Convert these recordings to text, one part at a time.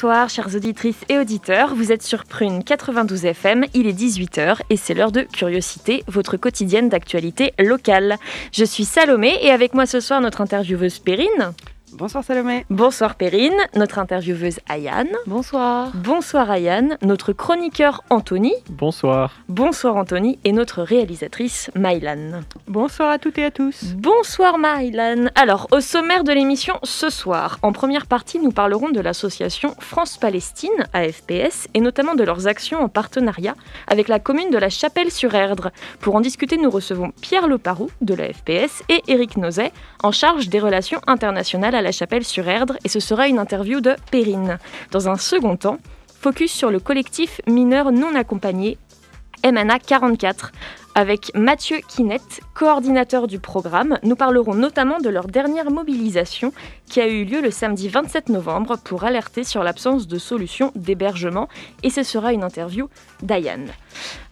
Bonsoir chères auditrices et auditeurs, vous êtes sur Prune 92 FM, il est 18h et c'est l'heure de Curiosité, votre quotidienne d'actualité locale. Je suis Salomé et avec moi ce soir notre intervieweuse Perrine. Bonsoir Salomé. Bonsoir Perrine, notre intervieweuse Ayane. Bonsoir. Bonsoir Ayane, notre chroniqueur Anthony. Bonsoir. Bonsoir Anthony et notre réalisatrice Mylan. Bonsoir à toutes et à tous. Bonsoir Mylan. Alors, au sommaire de l'émission ce soir, en première partie, nous parlerons de l'association France-Palestine, AFPS, et notamment de leurs actions en partenariat avec la commune de la Chapelle-sur-Erdre. Pour en discuter, nous recevons Pierre Leparoux de l'AFPS et Éric Nozet, en charge des relations internationales à la Chapelle-sur-Erdre et ce sera une interview de Perrine. Dans un second temps, focus sur le collectif mineur non accompagné MNA 44 avec Mathieu Kinette, coordinateur du programme. Nous parlerons notamment de leur dernière mobilisation qui a eu lieu le samedi 27 novembre pour alerter sur l'absence de solution d'hébergement et ce sera une interview d'Ayane.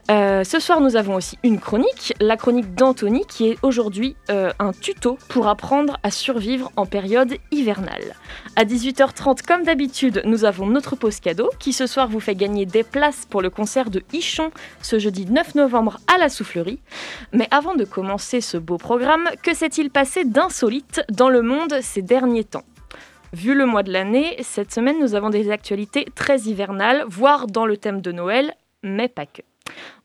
Euh, ce soir, nous avons aussi une chronique, la chronique d'Anthony, qui est aujourd'hui euh, un tuto pour apprendre à survivre en période hivernale. À 18h30, comme d'habitude, nous avons notre pause cadeau, qui ce soir vous fait gagner des places pour le concert de Ichon ce jeudi 9 novembre à la Soufflerie. Mais avant de commencer ce beau programme, que s'est-il passé d'insolite dans le monde ces derniers temps? Vu le mois de l'année, cette semaine, nous avons des actualités très hivernales, voire dans le thème de Noël, mais pas que.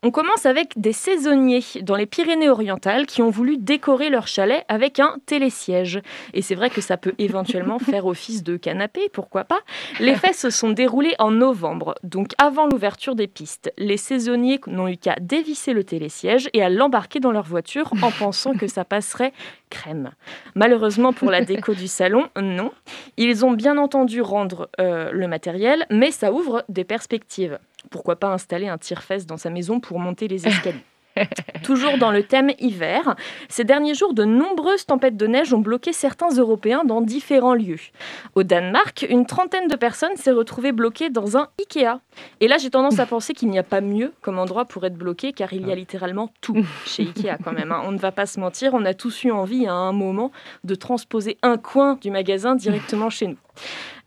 On commence avec des saisonniers dans les Pyrénées-Orientales qui ont voulu décorer leur chalet avec un télésiège. Et c'est vrai que ça peut éventuellement faire office de canapé, pourquoi pas. Les faits se sont déroulés en novembre, donc avant l'ouverture des pistes. Les saisonniers n'ont eu qu'à dévisser le télésiège et à l'embarquer dans leur voiture en pensant que ça passerait crème. Malheureusement pour la déco du salon, non. Ils ont bien entendu rendre euh, le matériel, mais ça ouvre des perspectives pourquoi pas installer un tire-fesse dans sa maison pour monter les escaliers. Toujours dans le thème hiver, ces derniers jours, de nombreuses tempêtes de neige ont bloqué certains Européens dans différents lieux. Au Danemark, une trentaine de personnes s'est retrouvée bloquée dans un Ikea. Et là, j'ai tendance à penser qu'il n'y a pas mieux comme endroit pour être bloqué, car il y a littéralement tout chez Ikea quand même. Hein. On ne va pas se mentir, on a tous eu envie à un moment de transposer un coin du magasin directement chez nous.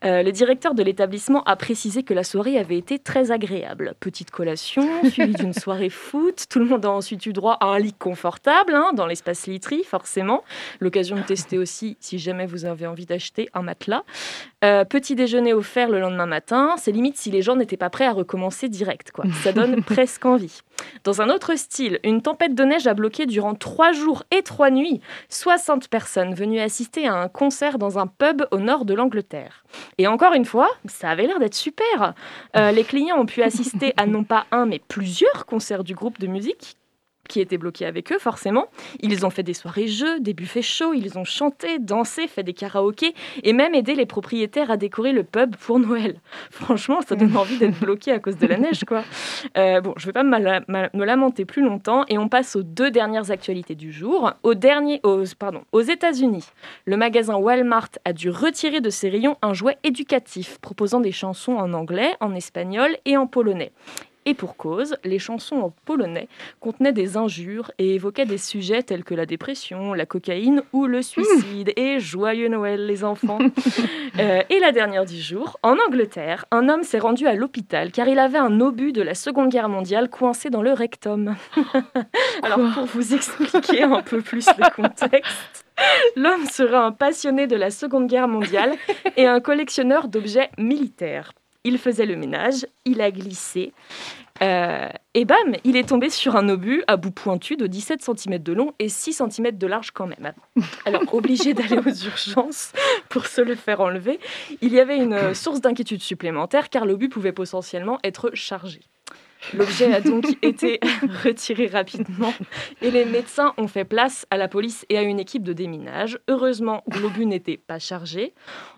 Euh, le directeur de l'établissement a précisé que la soirée avait été très agréable. Petite collation, suivie d'une soirée foot. Tout le monde a ensuite eu droit à un lit confortable hein, dans l'espace literie, forcément. L'occasion de tester aussi, si jamais vous avez envie d'acheter, un matelas. Euh, petit déjeuner offert le lendemain matin. C'est limite si les gens n'étaient pas prêts à recommencer direct. Quoi. Ça donne presque envie. Dans un autre style, une tempête de neige a bloqué durant trois jours et trois nuits 60 personnes venues assister à un concert dans un pub au nord de l'Angleterre. Et encore une fois, ça avait l'air d'être super. Euh, les clients ont pu assister à non pas un, mais plusieurs concerts du groupe de musique qui étaient bloqués avec eux, forcément. Ils ont fait des soirées jeux, des buffets chauds, ils ont chanté, dansé, fait des karaokés et même aidé les propriétaires à décorer le pub pour Noël. Franchement, ça donne envie d'être bloqué à cause de la neige, quoi. Euh, bon, je vais pas me lamenter plus longtemps et on passe aux deux dernières actualités du jour. Aux, aux États-Unis, le magasin Walmart a dû retirer de ses rayons un jouet éducatif proposant des chansons en anglais, en espagnol et en polonais. Et pour cause, les chansons en polonais contenaient des injures et évoquaient des sujets tels que la dépression, la cocaïne ou le suicide. Et joyeux Noël les enfants euh, Et la dernière du jour, en Angleterre, un homme s'est rendu à l'hôpital car il avait un obus de la Seconde Guerre mondiale coincé dans le rectum. Alors pour vous expliquer un peu plus le contexte, l'homme serait un passionné de la Seconde Guerre mondiale et un collectionneur d'objets militaires. Il faisait le ménage, il a glissé. Euh, et bam, il est tombé sur un obus à bout pointu de 17 cm de long et 6 cm de large quand même. Alors, obligé d'aller aux urgences pour se le faire enlever, il y avait une source d'inquiétude supplémentaire car l'obus pouvait potentiellement être chargé. L'objet a donc été retiré rapidement et les médecins ont fait place à la police et à une équipe de déminage. Heureusement, l'obus n'était pas chargé.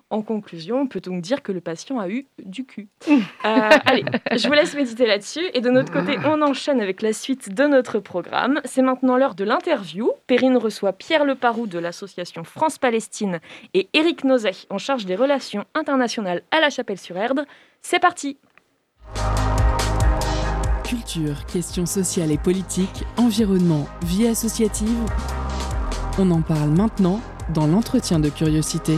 En conclusion, peut donc dire que le patient a eu du cul. Euh, allez, je vous laisse méditer là-dessus. Et de notre côté, on enchaîne avec la suite de notre programme. C'est maintenant l'heure de l'interview. Perrine reçoit Pierre Leparoux de l'association France-Palestine et Éric Nozet en charge des relations internationales à la Chapelle-sur-Erdre. C'est parti Culture, questions sociales et politiques, environnement, vie associative. On en parle maintenant dans l'entretien de curiosité.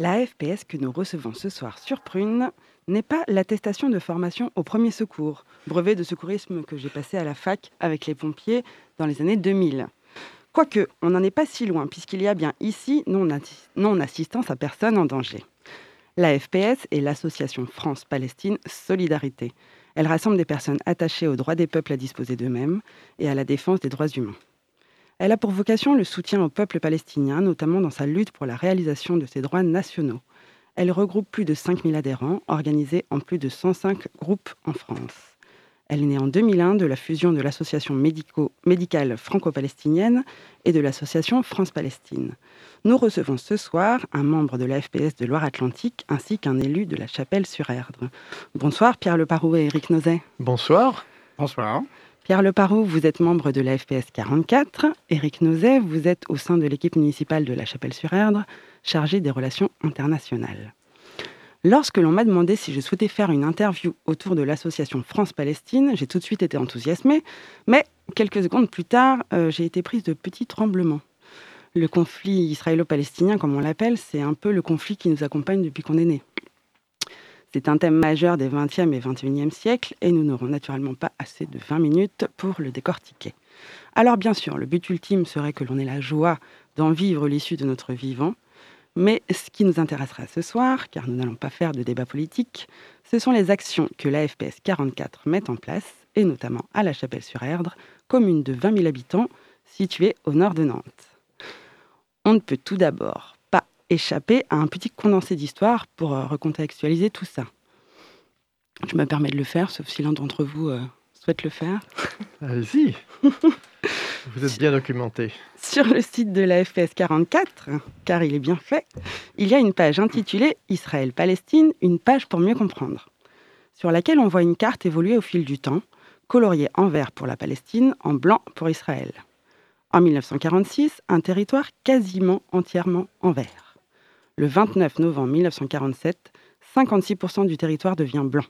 La FPS que nous recevons ce soir sur Prune n'est pas l'attestation de formation au premier secours, brevet de secourisme que j'ai passé à la fac avec les pompiers dans les années 2000. Quoique, on n'en est pas si loin, puisqu'il y a bien ici non-assistance à personne en danger. La FPS est l'association France-Palestine Solidarité. Elle rassemble des personnes attachées aux droits des peuples à disposer d'eux-mêmes et à la défense des droits humains. Elle a pour vocation le soutien au peuple palestinien, notamment dans sa lutte pour la réalisation de ses droits nationaux. Elle regroupe plus de 5000 adhérents, organisés en plus de 105 groupes en France. Elle est née en 2001 de la fusion de l'association médicale franco-palestinienne et de l'association France-Palestine. Nous recevons ce soir un membre de la FPS de Loire-Atlantique ainsi qu'un élu de la Chapelle-sur-Erdre. Bonsoir Pierre Leparoux et Éric Nozet. Bonsoir. Bonsoir. Pierre Leparoux, vous êtes membre de la FPS 44. Éric Nozet, vous êtes au sein de l'équipe municipale de la Chapelle-sur-Erdre, chargé des relations internationales. Lorsque l'on m'a demandé si je souhaitais faire une interview autour de l'association France-Palestine, j'ai tout de suite été enthousiasmée, mais quelques secondes plus tard, euh, j'ai été prise de petits tremblements. Le conflit israélo-palestinien, comme on l'appelle, c'est un peu le conflit qui nous accompagne depuis qu'on est né. C'est un thème majeur des 20e et 21e siècles et nous n'aurons naturellement pas assez de 20 minutes pour le décortiquer. Alors bien sûr, le but ultime serait que l'on ait la joie d'en vivre l'issue de notre vivant, mais ce qui nous intéressera ce soir, car nous n'allons pas faire de débat politique, ce sont les actions que la FPS 44 met en place, et notamment à La Chapelle-sur-Erdre, commune de 20 000 habitants située au nord de Nantes. On ne peut tout d'abord échapper à un petit condensé d'histoire pour euh, recontextualiser tout ça. Je me permets de le faire, sauf si l'un d'entre vous euh, souhaite le faire. Allez-y Vous êtes bien documenté. Sur le site de la FPS 44, car il est bien fait, il y a une page intitulée Israël-Palestine, une page pour mieux comprendre, sur laquelle on voit une carte évoluer au fil du temps, coloriée en vert pour la Palestine, en blanc pour Israël. En 1946, un territoire quasiment entièrement en vert. Le 29 novembre 1947, 56% du territoire devient blanc.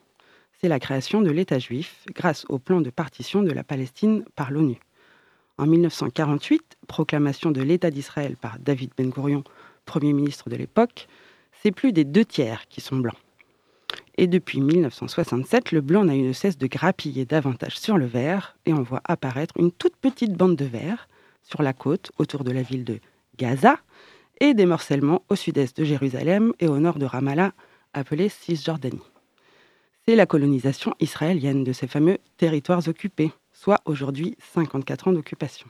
C'est la création de l'État juif grâce au plan de partition de la Palestine par l'ONU. En 1948, proclamation de l'État d'Israël par David Ben Gurion, Premier ministre de l'époque, c'est plus des deux tiers qui sont blancs. Et depuis 1967, le blanc n'a eu de cesse de grappiller davantage sur le vert et on voit apparaître une toute petite bande de vert sur la côte autour de la ville de Gaza, et des morcellements au sud-est de Jérusalem et au nord de Ramallah, appelés Cisjordanie. C'est la colonisation israélienne de ces fameux territoires occupés, soit aujourd'hui 54 ans d'occupation.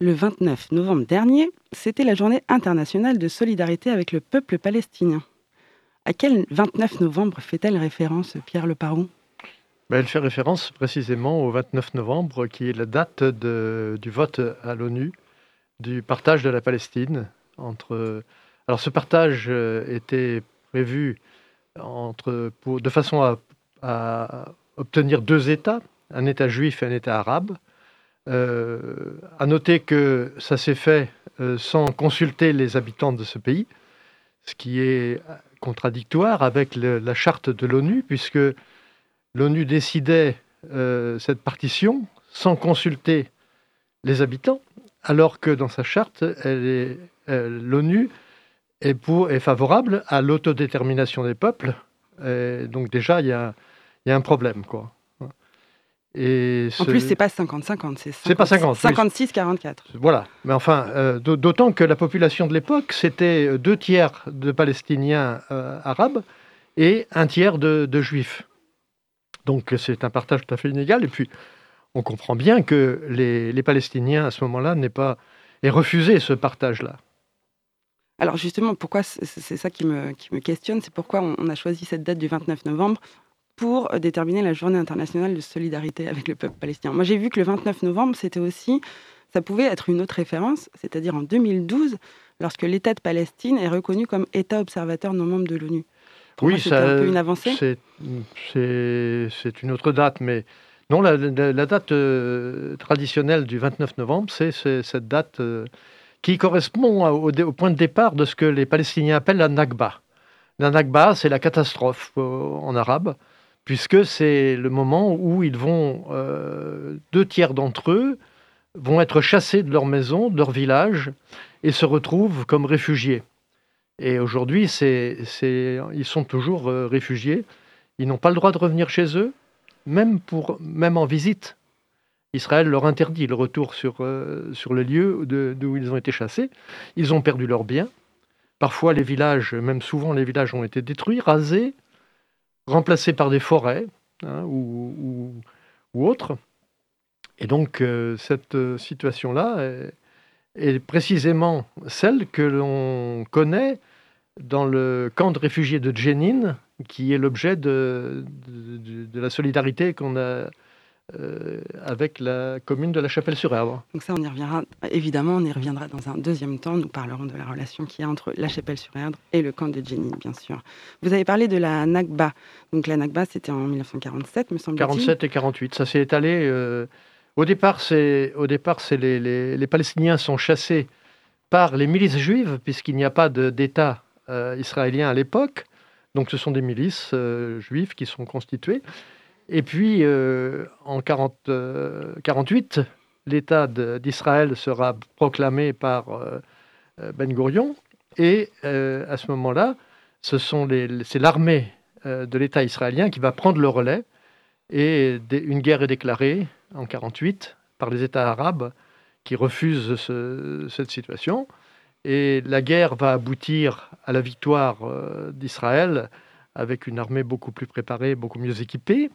Le 29 novembre dernier, c'était la journée internationale de solidarité avec le peuple palestinien. À quel 29 novembre fait-elle référence, Pierre Le Paron ben, Elle fait référence précisément au 29 novembre, qui est la date du vote à l'ONU du partage de la Palestine Alors, ce partage euh, était prévu de façon à, obtenir deux États, un État juif et un État arabe. Euh, à noter que ça s'est fait euh, sans consulter les habitants de ce pays, ce qui est contradictoire avec la charte de l'ONU, puisque l'ONU décidait cette partition sans consulter les habitants, alors que dans sa charte, est euh, l'ONU est, est, favorable à l'autodétermination des peuples. donc déjà, il y a, un problème. Quoi. Et En plus, c'est pas 50-50, c'est pas 50, 56-44. Voilà, mais enfin, euh, d'autant que la population de l'époque, c'était euh, deux tiers de Palestiniens arabes et un tiers de, Juifs. Donc c'est un partage tout à fait inégal. Et puis, on comprend bien que les, les Palestiniens, à ce moment-là, n'aient pas aient refusé ce partage-là. Alors justement, pourquoi c'est ça qui me, qui me questionne, c'est pourquoi on, a choisi cette date du 29 novembre pour déterminer la journée internationale de solidarité avec le peuple palestinien. Moi, j'ai vu que le 29 novembre, c'était aussi ça pouvait être une autre référence, c'est-à-dire en 2012, lorsque l'État de Palestine est reconnu comme État observateur non membre de l'ONU. oui, c'est un peu une avancée. C'est une autre date, mais non, la, date euh, traditionnelle du 29 novembre, c'est cette date euh, qui correspond au, point de départ de ce que les Palestiniens appellent la Nakba. La Nakba, c'est la catastrophe euh, en arabe, puisque c'est le moment où ils vont, deux tiers d'entre eux, vont être chassés de leur maison, de leur village, et se retrouvent comme réfugiés. Et aujourd'hui, ils sont toujours réfugiés. Ils n'ont pas le droit de revenir chez eux, même, pour, même en visite. Israël leur interdit le retour sur, euh, sur le lieu d'où ils ont été chassés. Ils ont perdu leurs biens. Parfois, les villages, même souvent, les villages ont été détruits, rasés, remplacés par des forêts hein, ou, ou, autres. Et donc, euh, cette situation-là est précisément celle que l'on connaît dans le camp de réfugiés de Jenin, qui est l'objet de, de, la solidarité qu'on a euh, avec la commune de la Chapelle-sur-Erdre. Donc ça, on y reviendra, évidemment, on y reviendra dans un deuxième temps. Nous parlerons de la relation qu'il y a entre la Chapelle-sur-Erdre et le camp de Jenin, bien sûr. Vous avez parlé de la Nakba. Donc la Nakba, c'était en 1947, me semble-t-il. 47 et 48. Ça s'est étalé... Euh, au départ, c'est au départ, c'est les, les, Palestiniens sont chassés par les milices juives puisqu'il n'y a pas d'État euh, israélien à l'époque. Donc, ce sont des milices euh, juives qui sont constituées. Et puis, euh, en 40, 48, l'État d'Israël sera proclamé par Ben Gurion. Et à ce moment-là, c'est l'armée de l'État israélien qui va prendre le relais. Et une guerre est déclarée en 48 par les États arabes qui refusent cette situation. Et la guerre va aboutir à la victoire euh, d'Israël avec une armée beaucoup plus préparée, beaucoup mieux équipée,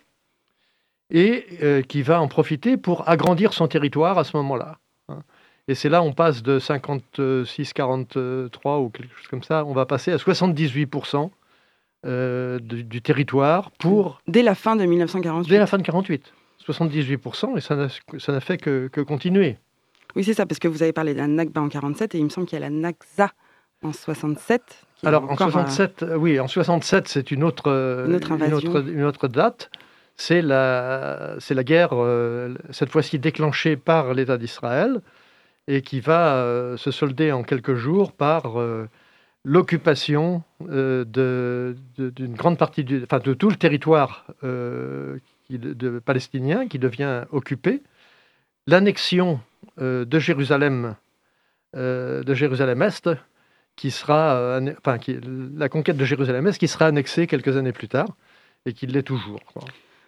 et euh, qui va en profiter pour agrandir son territoire à ce moment-là. Hein. Et c'est là on passe de 56-43 ou quelque chose comme ça, on va passer à 78% euh, du, du, territoire pour... Dès la fin de 1948 Dès la fin de 48. 78%, et ça n'a fait que, continuer. Oui, c'est ça, parce que vous avez parlé de la Nakba en 47, et il me semble qu'il y a la Nakza en 67. Alors, en 67, euh, oui, en 67, c'est une autre, une autre, une autre, date. C'est la, c'est la guerre, euh, cette fois-ci déclenchée par l'État d'Israël, et qui va euh, se solder en quelques jours par l'occupation de, d'une grande partie du, enfin, de tout le territoire de palestinien qui devient occupé, l'annexion euh, de Jérusalem, euh, de Jérusalem-Est, qui sera, euh, enfin, qui, la conquête de Jérusalem-Est, qui sera annexée quelques années plus tard et qui l'est toujours.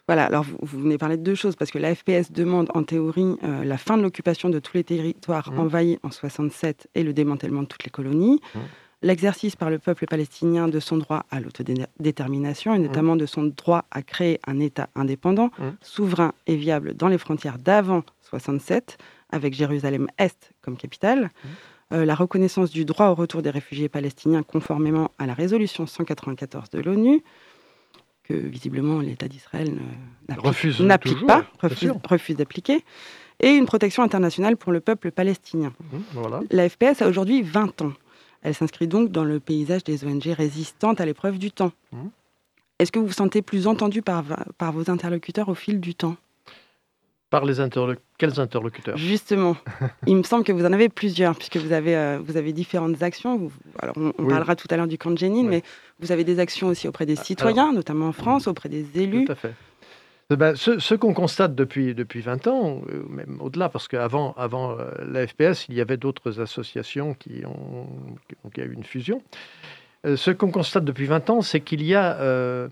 Voilà, alors vous, venez parler de deux choses, parce que la FPS demande en théorie la fin de l'occupation de tous les territoires mmh. envahis en 67 et le démantèlement de toutes les colonies. Mmh l'exercice par le peuple palestinien de son droit à l'autodétermination et notamment de son droit à créer un État indépendant, mmh. souverain et viable dans les frontières d'avant 67, avec Jérusalem-Est comme capitale. Mmh. Euh, la reconnaissance du droit au retour des réfugiés palestiniens conformément à la résolution 194 de l'ONU, que visiblement l'État d'Israël n'applique pas, refuse, d'appliquer, et une protection internationale pour le peuple palestinien. Mmh, la FPS a aujourd'hui 20 ans. Elle s'inscrit donc dans le paysage des ONG résistantes à l'épreuve du temps. Mmh. Est-ce que vous vous sentez plus entendu par, par vos interlocuteurs au fil du temps? Par les quels interlocuteurs? Justement, il me semble que vous en avez plusieurs, puisque vous avez, euh, vous avez différentes actions. Alors, on, parlera tout à l'heure du camp de Jénine, mais vous avez des actions aussi auprès des ah, citoyens, notamment en France, auprès des élus. Tout à fait. Eh ben, ce, qu'on constate depuis, depuis 20 ans, même au-delà, parce qu'avant avant, euh, la FPS, il y avait d'autres associations qui ont, qui ont, eu une fusion. Euh, ce qu'on constate depuis 20 ans, c'est qu'il y a,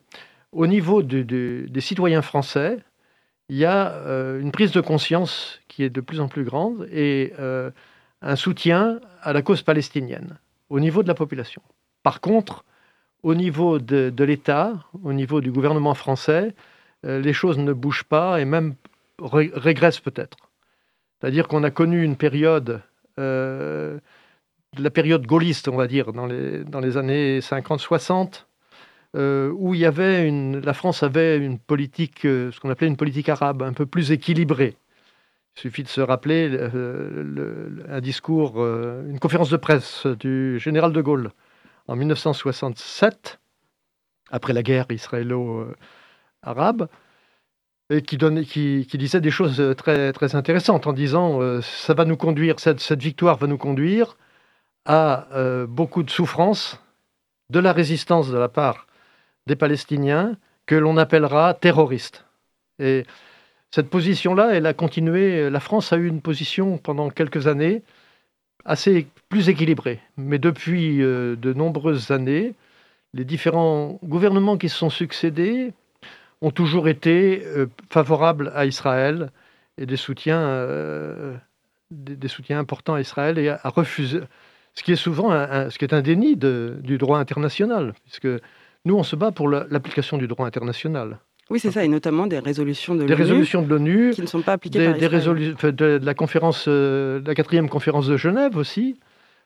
au niveau des citoyens français, il y a une prise de conscience qui est de plus en plus grande et un soutien à la cause palestinienne au niveau de la population. Par contre, au niveau de, l'État, au niveau du gouvernement français, euh, les choses ne bougent pas et même régressent peut-être. C'est-à-dire qu'on a connu une période, euh, la période gaulliste, on va dire, dans les années 50-60, euh, où il y avait une, la France avait une politique, ce qu'on appelait une politique arabe, un peu plus équilibrée. Il suffit de se rappeler un discours, une conférence de presse du général de Gaulle en 1967, après la guerre israélo-arabe, et qui, disait des choses très, très intéressantes en disant ça va nous conduire, cette, cette, victoire va nous conduire à beaucoup de souffrances, de la résistance de la part des Palestiniens que l'on appellera terroristes. Et cette position-là, elle a continué. La France a eu une position pendant quelques années assez plus équilibrée. Mais depuis euh, de nombreuses années, les différents gouvernements qui se sont succédés ont toujours été euh, favorables à Israël et des soutiens, euh, des, soutiens importants à Israël et à, refuser, ce qui est souvent un, ce qui est un déni du droit international, puisque nous, on se bat pour l'application du droit international. Oui, c'est ça, et notamment des résolutions de l'ONU. Des résolutions de l'ONU. Qui ne sont pas appliquées des, par des de, la conférence, euh, la quatrième conférence de Genève aussi,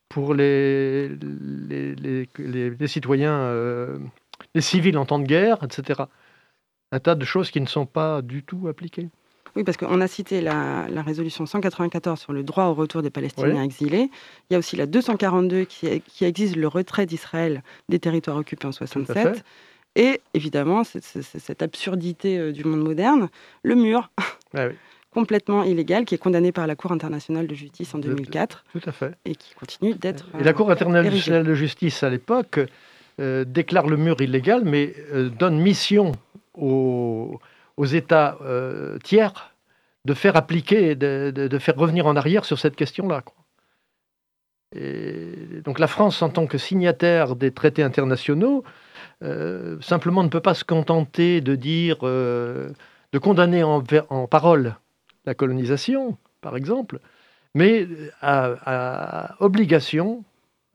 pour les, les, les, citoyens, euh, les civils en temps de guerre, etc. Un tas de choses qui ne sont pas du tout appliquées. Oui, parce qu'on a cité la, résolution 194 sur le droit au retour des Palestiniens exilés. Il y a aussi la 242 qui, qui exige le retrait d'Israël des territoires occupés en 67. Et évidemment, cette absurdité euh, du monde moderne, le mur, ah complètement illégal, qui est condamné par la Cour internationale de justice en 2004. Tout à fait. Et qui continue d'être. Et la Cour internationale de justice, à l'époque, euh, déclare le mur illégal, mais euh, donne mission aux, États tiers de faire appliquer, de, de, faire revenir en arrière sur cette question-là. Donc la France, en tant que signataire des traités internationaux, euh, simplement ne peut pas se contenter de dire, euh, de condamner en, parole la colonisation, par exemple, mais a, obligation,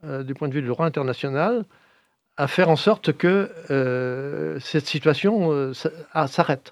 euh, du point de vue du droit international, à faire en sorte que cette situation s'arrête.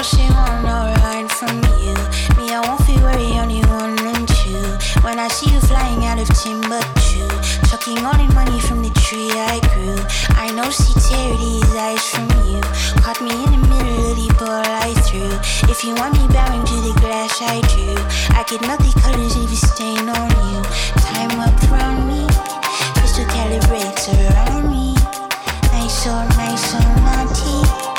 know she want no ride from you. Me, I won't feel worry, only one and two. When I see you flying out of Timbuktu, chucking all the money from the tree I grew. I know she tear these eyes from you. Caught me in the middle of the ball I threw. If you want me bowing to the glass I do, I could melt the colors if you stain on you. Time up around me, crystal calibrates around me. Nice so nice so naughty.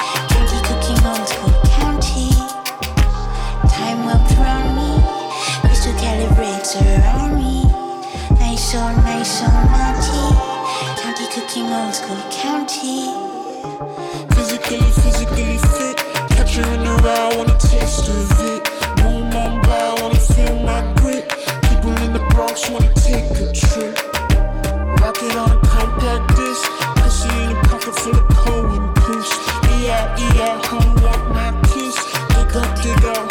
Nice so nice so naughty. County cooking old school county. Physically, physically fit. Catch her in the ride, wanna taste of it. Boom on by, wanna feel my grit. People in the Bronx wanna take a trip. Rocket on a compact disc. Pussy in a pocket full of cold and push. Yeah, yeah, home want my kiss. Dig up, dig out,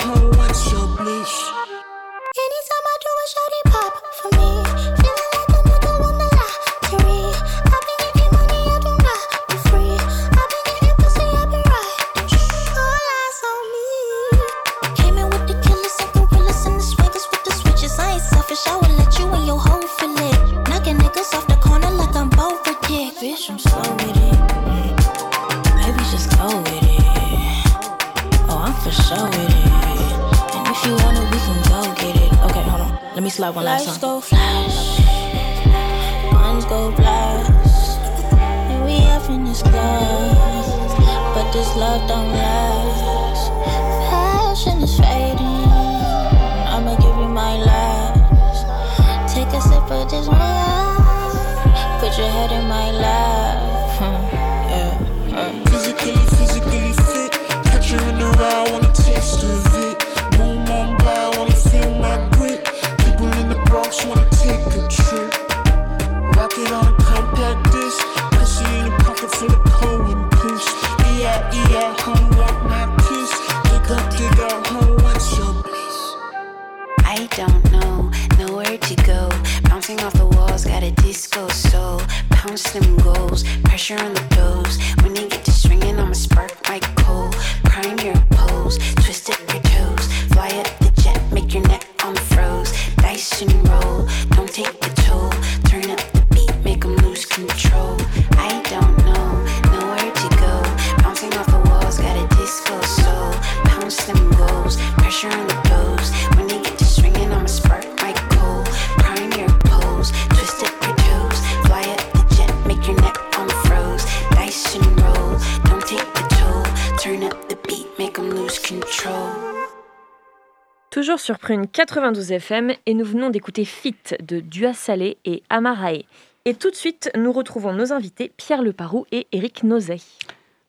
Sur Prune 92 FM et nous venons d'écouter Fit de Dua Salé et Amarae. Et tout de suite, nous retrouvons nos invités Pierre Leparoux et Éric Nozet.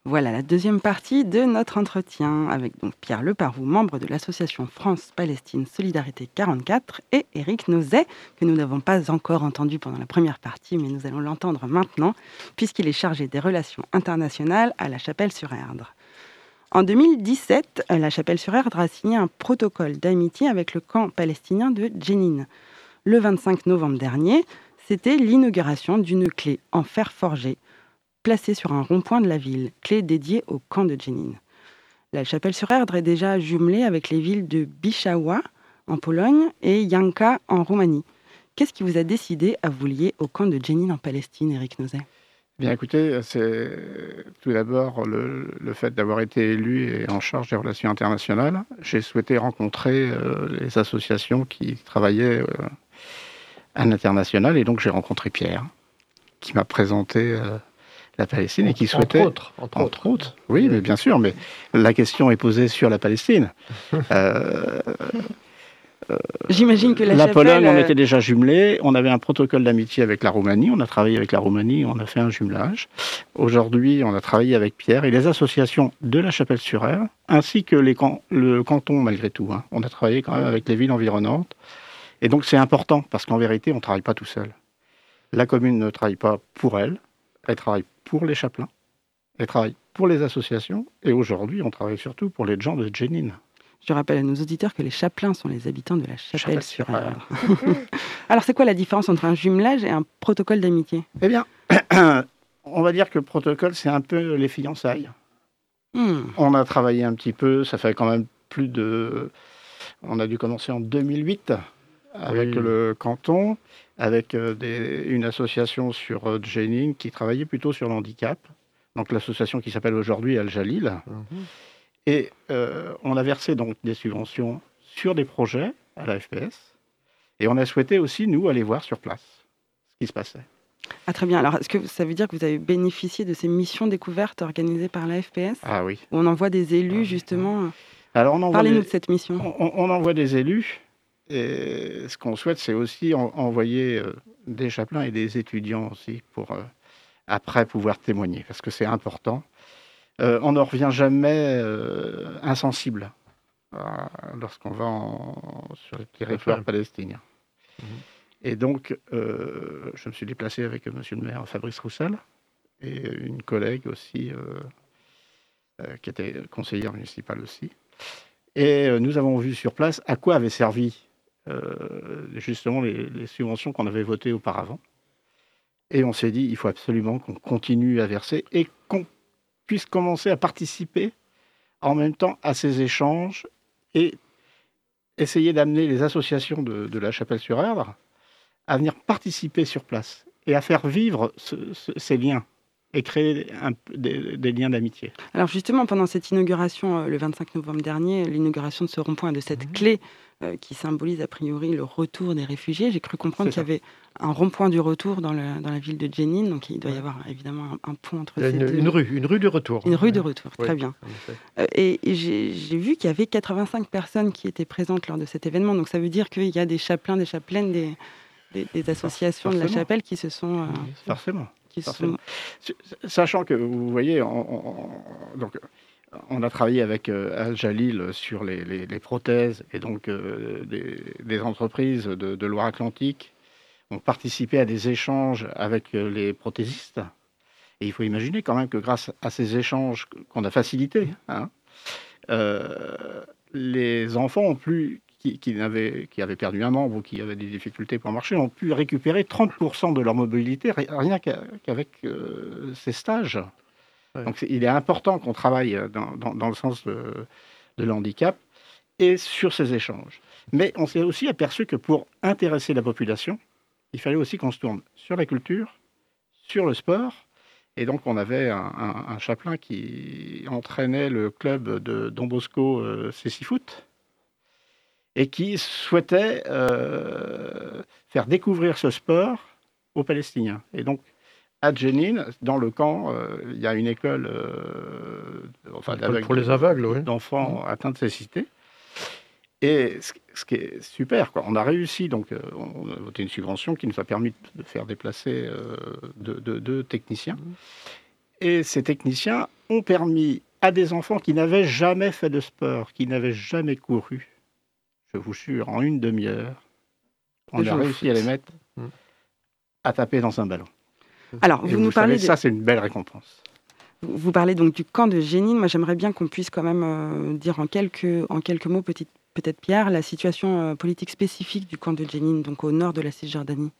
Voilà la deuxième partie de notre entretien avec donc Pierre Leparoux, membre de l'association France-Palestine Solidarité 44, et Éric Nozet, que nous n'avons pas encore entendu pendant la première partie, mais nous allons l'entendre maintenant, puisqu'il est chargé des relations internationales à la Chapelle-sur-Erdre. En 2017, la Chapelle-sur-Erdre a signé un protocole d'amitié avec le camp palestinien de Jenin. Le 25 novembre dernier, c'était l'inauguration d'une clé en fer forgé placée sur un rond-point de la ville, clé dédiée au camp de Jenin. La Chapelle-sur-Erdre est déjà jumelée avec les villes de Bishawa en Pologne et Yanka en Roumanie. Qu'est-ce qui vous a décidé à vous lier au camp de Jenin en Palestine, Eric Nozet? Bien écoutez, c'est tout d'abord le, fait d'avoir été élu et en charge des relations internationales. J'ai souhaité rencontrer euh, les associations qui travaillaient euh, à l'international et donc j'ai rencontré Pierre qui m'a présenté euh, la Palestine et qui souhaitait. Entre autres. Entre, autres. Oui, mais bien sûr, mais la question est posée sur la Palestine. Euh, J'imagine que la, la Pologne, on euh, était déjà jumelés. On avait un protocole d'amitié avec la Roumanie. On a travaillé avec la Roumanie. On a fait un jumelage. Aujourd'hui, on a travaillé avec Pierre et les associations de la Chapelle-sur-Erdre, ainsi que les le canton, malgré tout. Hein. On a travaillé quand même avec les villes environnantes. Et donc, c'est important parce qu'en vérité, on ne travaille pas tout seul. La commune ne travaille pas pour elle. Elle travaille pour les chapelains, elle travaille pour les associations, et aujourd'hui, on travaille surtout pour les gens de Jenin. Je rappelle à nos auditeurs que les chapelains sont les habitants de la chapelle sur erdre Alors, c'est quoi la différence entre un jumelage et un protocole d'amitié? Eh bien, on va dire que le protocole, c'est un peu les fiançailles. Hmm. On a travaillé un petit peu, ça fait quand même plus de... On a dû commencer en 2008 avec le canton avec euh, une association sur euh, Jenin qui travaillait plutôt sur l'handicap. Donc l'association qui s'appelle aujourd'hui Al Jalil. Et euh, on a versé donc des subventions sur des projets à la FPS. Et on a souhaité aussi, nous, aller voir sur place ce qui se passait. Ah, très bien. Alors, est-ce que ça veut dire que vous avez bénéficié de ces missions découvertes organisées par la FPS Ah oui. Où on envoie des élus, ah justement Alors, on Parlez-nous de cette mission. On, on, envoie des élus et ce qu'on souhaite, c'est aussi envoyer euh, des chapelains et des étudiants aussi pour euh, après pouvoir témoigner, parce que c'est important. Euh, on ne revient jamais insensible lorsqu'on va sur le territoire palestinien. Mhm. Et donc, je me suis déplacé avec monsieur le maire Fabrice Roussel et une collègue aussi, qui était conseillère municipale aussi. Et nous avons vu sur place à quoi avait servi euh, justement les, subventions qu'on avait votées auparavant. Et on s'est dit, il faut absolument qu'on continue à verser et qu'on puisse commencer à participer en même temps à ces échanges et essayer d'amener les associations de, la Chapelle-sur-Erdre à venir participer sur place et à faire vivre ces liens et créer des, liens d'amitié. Alors justement, pendant cette inauguration, euh, le 25 novembre dernier, l'inauguration de ce rond-point, de cette mmh. clé qui symbolise a priori le retour des réfugiés. J'ai cru comprendre qu'il y avait un rond-point du retour dans, dans, la ville de Jenin, donc il doit y avoir évidemment un, pont entre ces une, deux. Une rue, une rue du retour. Une rue de retour, très bien. Euh, et, j'ai vu qu'il y avait 85 personnes qui étaient présentes lors de cet événement, donc ça veut dire qu'il y a des chapelains, des chapelaines, des, des, associations de la chapelle qui se sont... Euh, forcément. Qui Sont... Sachant que, vous voyez, donc, on a travaillé avec euh, Al Jalil sur les, prothèses et donc euh, des, entreprises de, Loire-Atlantique ont participé à des échanges avec euh, les prothésistes. Et il faut imaginer quand même que grâce à ces échanges qu'on a facilités, hein, les enfants qui, avaient, perdu un membre ou qui avaient des difficultés pour marcher ont pu récupérer 30% de leur mobilité rien qu'avec ces stages. Donc il est important qu'on travaille euh, dans, le sens de, l'handicap et sur ces échanges. Mais on s'est aussi aperçu que pour intéresser la population, il fallait aussi qu'on se tourne sur la culture, sur le sport. Et donc on avait un, chapelain qui entraînait le club de Don Bosco euh, Foot et qui souhaitait euh, faire découvrir ce sport aux Palestiniens. Et donc à Jenin, dans le camp, il y a une école enfin, pour les aveugles, d'enfants atteints de cécité. Et ce, qui est super, quoi. on a réussi, donc on a voté une subvention qui nous a permis de faire déplacer deux techniciens. Mmh. Et ces techniciens ont permis à des enfants qui n'avaient jamais fait de sport, qui n'avaient jamais couru, je vous jure, en une demi-heure, on a réussi à les mettre hmm. à taper dans un ballon. Alors, vous, nous parlez. Ça, c'est une belle récompense. Vous parlez donc du camp de Génine. Moi, j'aimerais bien qu'on puisse quand même euh, dire en quelques, en quelques mots, peut-être Pierre, la situation euh, politique spécifique du camp de Génine, donc au nord de la Cisjordanie.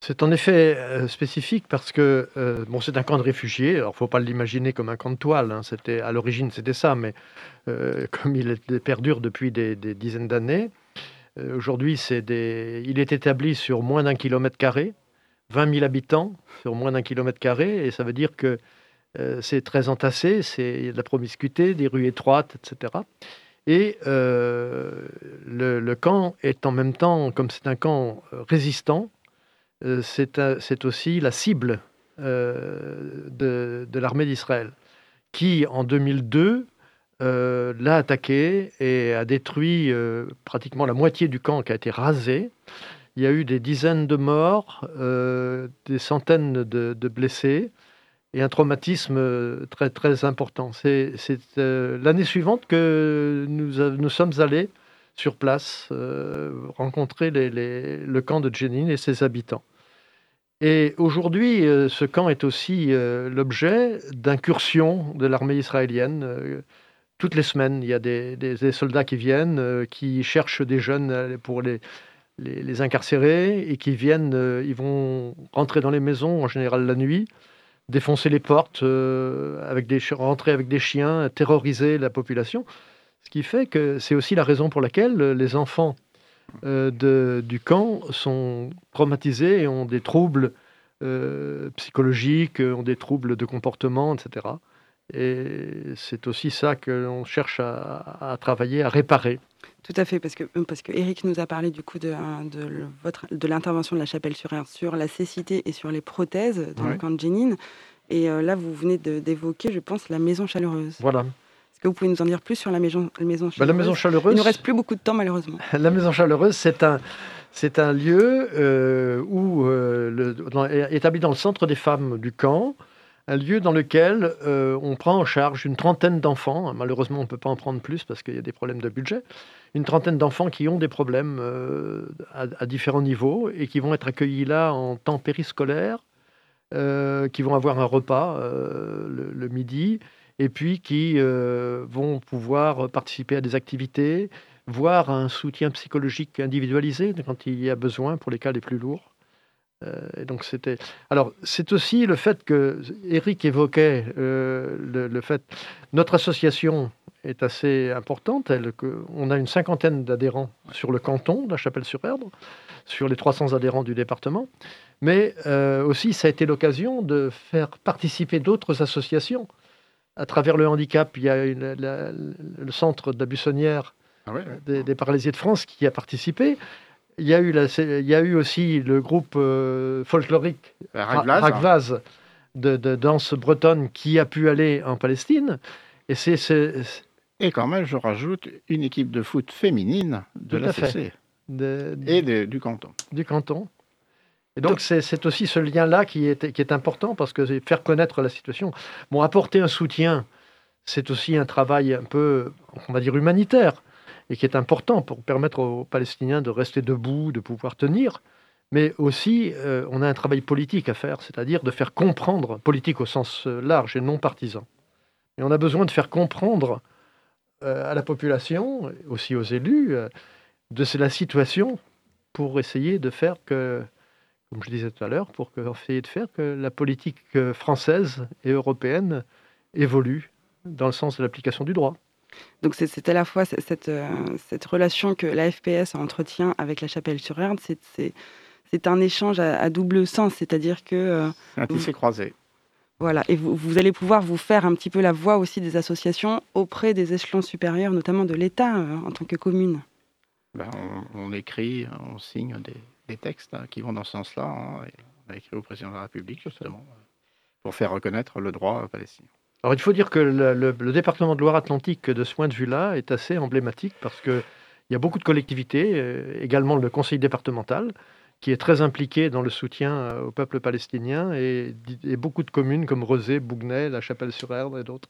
C'est en effet euh, spécifique parce que euh, bon, c'est un camp de réfugiés. Alors, faut pas l'imaginer comme un camp de toile. Hein. C'était à l'origine, c'était ça, mais euh, comme il perdure depuis des, dizaines d'années, aujourd'hui, c'est des... il est établi sur moins d'un kilomètre carré, 20 000 habitants sur moins d'un kilomètre carré, et ça veut dire que c'est très entassé. C'est de la promiscuité, des rues étroites, etc. Et le, le camp est en même temps, comme c'est un camp résistant, euh, c'est aussi la cible euh, de, l'armée d'Israël, qui en 2002 euh, l'a attaqué et a détruit pratiquement la moitié du camp qui a été rasé. Il y a eu des dizaines de morts, des centaines de, blessés et un traumatisme très très important. C'est l'année suivante que nous, sommes allés sur place rencontrer le camp de Jenin et ses habitants. Et aujourd'hui, euh, ce camp est aussi euh, l'objet d'incursions de l'armée israélienne. Euh, toutes les semaines, il y a des, soldats qui viennent, qui cherchent des jeunes pour les, les, incarcérer et qui viennent, ils vont rentrer dans les maisons, en général la nuit, défoncer les portes, avec des, rentrer avec des chiens, terroriser la population. Ce qui fait que c'est aussi la raison pour laquelle les enfants euh, du camp sont traumatisés et ont des troubles euh, psychologiques, ont des troubles de comportement, etc. Et c'est aussi ça que l'on cherche à, travailler, à réparer. Tout à fait, parce que, parce que Eric nous a parlé du coup de, de, votre, de l'intervention de la chapelle sur sur la cécité et sur les prothèses dans le camp de Jénine. Et euh, là, vous venez d'évoquer, je pense, la maison chaleureuse. Voilà. Est-ce que vous pouvez nous en dire plus sur la maison, la maison chaleureuse bah, La maison chaleureuse? Il ne nous reste plus beaucoup de temps, malheureusement. La maison chaleureuse, c'est un, c'est un lieu euh, où, euh, le, établi dans le centre des femmes du camp, un lieu dans lequel euh, on prend en charge une trentaine d'enfants. Malheureusement, on ne peut pas en prendre plus parce qu'il y a des problèmes de budget. Une trentaine d'enfants qui ont des problèmes à, différents niveaux et qui vont être accueillis là en temps périscolaire, qui vont avoir un repas le, midi et puis qui euh, vont pouvoir participer à des activités, voire un soutien psychologique individualisé quand il y a besoin pour les cas les plus lourds. Euh, donc c'était. Alors c'est aussi le fait que Eric évoquait euh, le, fait notre association est assez importante. Elle, que, on a une cinquantaine d'adhérents sur le canton de la Chapelle-sur-Erdre, sur les 300 adhérents du département. Mais aussi, ça a été l'occasion de faire participer d'autres associations à travers le handicap, il y a le centre de la buissonnière ah des, paralysiens de France qui a participé. Il y a eu, il y a eu aussi le groupe euh, folklorique Ragvaz, de, danse bretonne qui a pu aller en Palestine. Et c'est et quand même, je rajoute une équipe de foot féminine de la CC et du canton. Du canton. Et donc, c'est aussi ce lien-là qui est, qui est important parce que faire connaître la situation. Bon, apporter un soutien, c'est aussi un travail un peu, on va dire, humanitaire et qui est important pour permettre aux Palestiniens de rester debout, de pouvoir tenir. Mais aussi, euh, on a un travail politique à faire, c'est-à-dire de faire comprendre, politique au sens euh, large et non partisan. Et on a besoin de faire comprendre euh, à la population, aussi aux élus, de la situation pour essayer de faire que comme je disais tout à l'heure, pour essayer de faire que la politique française et européenne évolue dans le sens de l'application du droit. Donc c'est à la fois cette, euh, cette, relation que la FPS entretient avec la Chapelle-sur-Erdre, c'est un échange à, double sens, c'est-à-dire que... Euh, un tissé croisé. Voilà, et vous, vous, allez pouvoir vous faire un petit peu la voix aussi des associations auprès des échelons supérieurs, notamment de l'État en tant que commune. Ben, on, on, écrit, on signe des, des textes hein, qui vont dans ce sens-là. Hein, On a écrit au président de la République, justement, pour faire reconnaître le droit palestinien. Alors il faut dire que le, département de Loire-Atlantique, de ce point de vue-là, est assez emblématique parce qu'il y a beaucoup de collectivités, également le conseil départemental, qui est très impliqué dans le soutien euh, au peuple palestinien et, beaucoup de communes comme Rosé, Bougnay, La Chapelle-sur-Erdre et d'autres.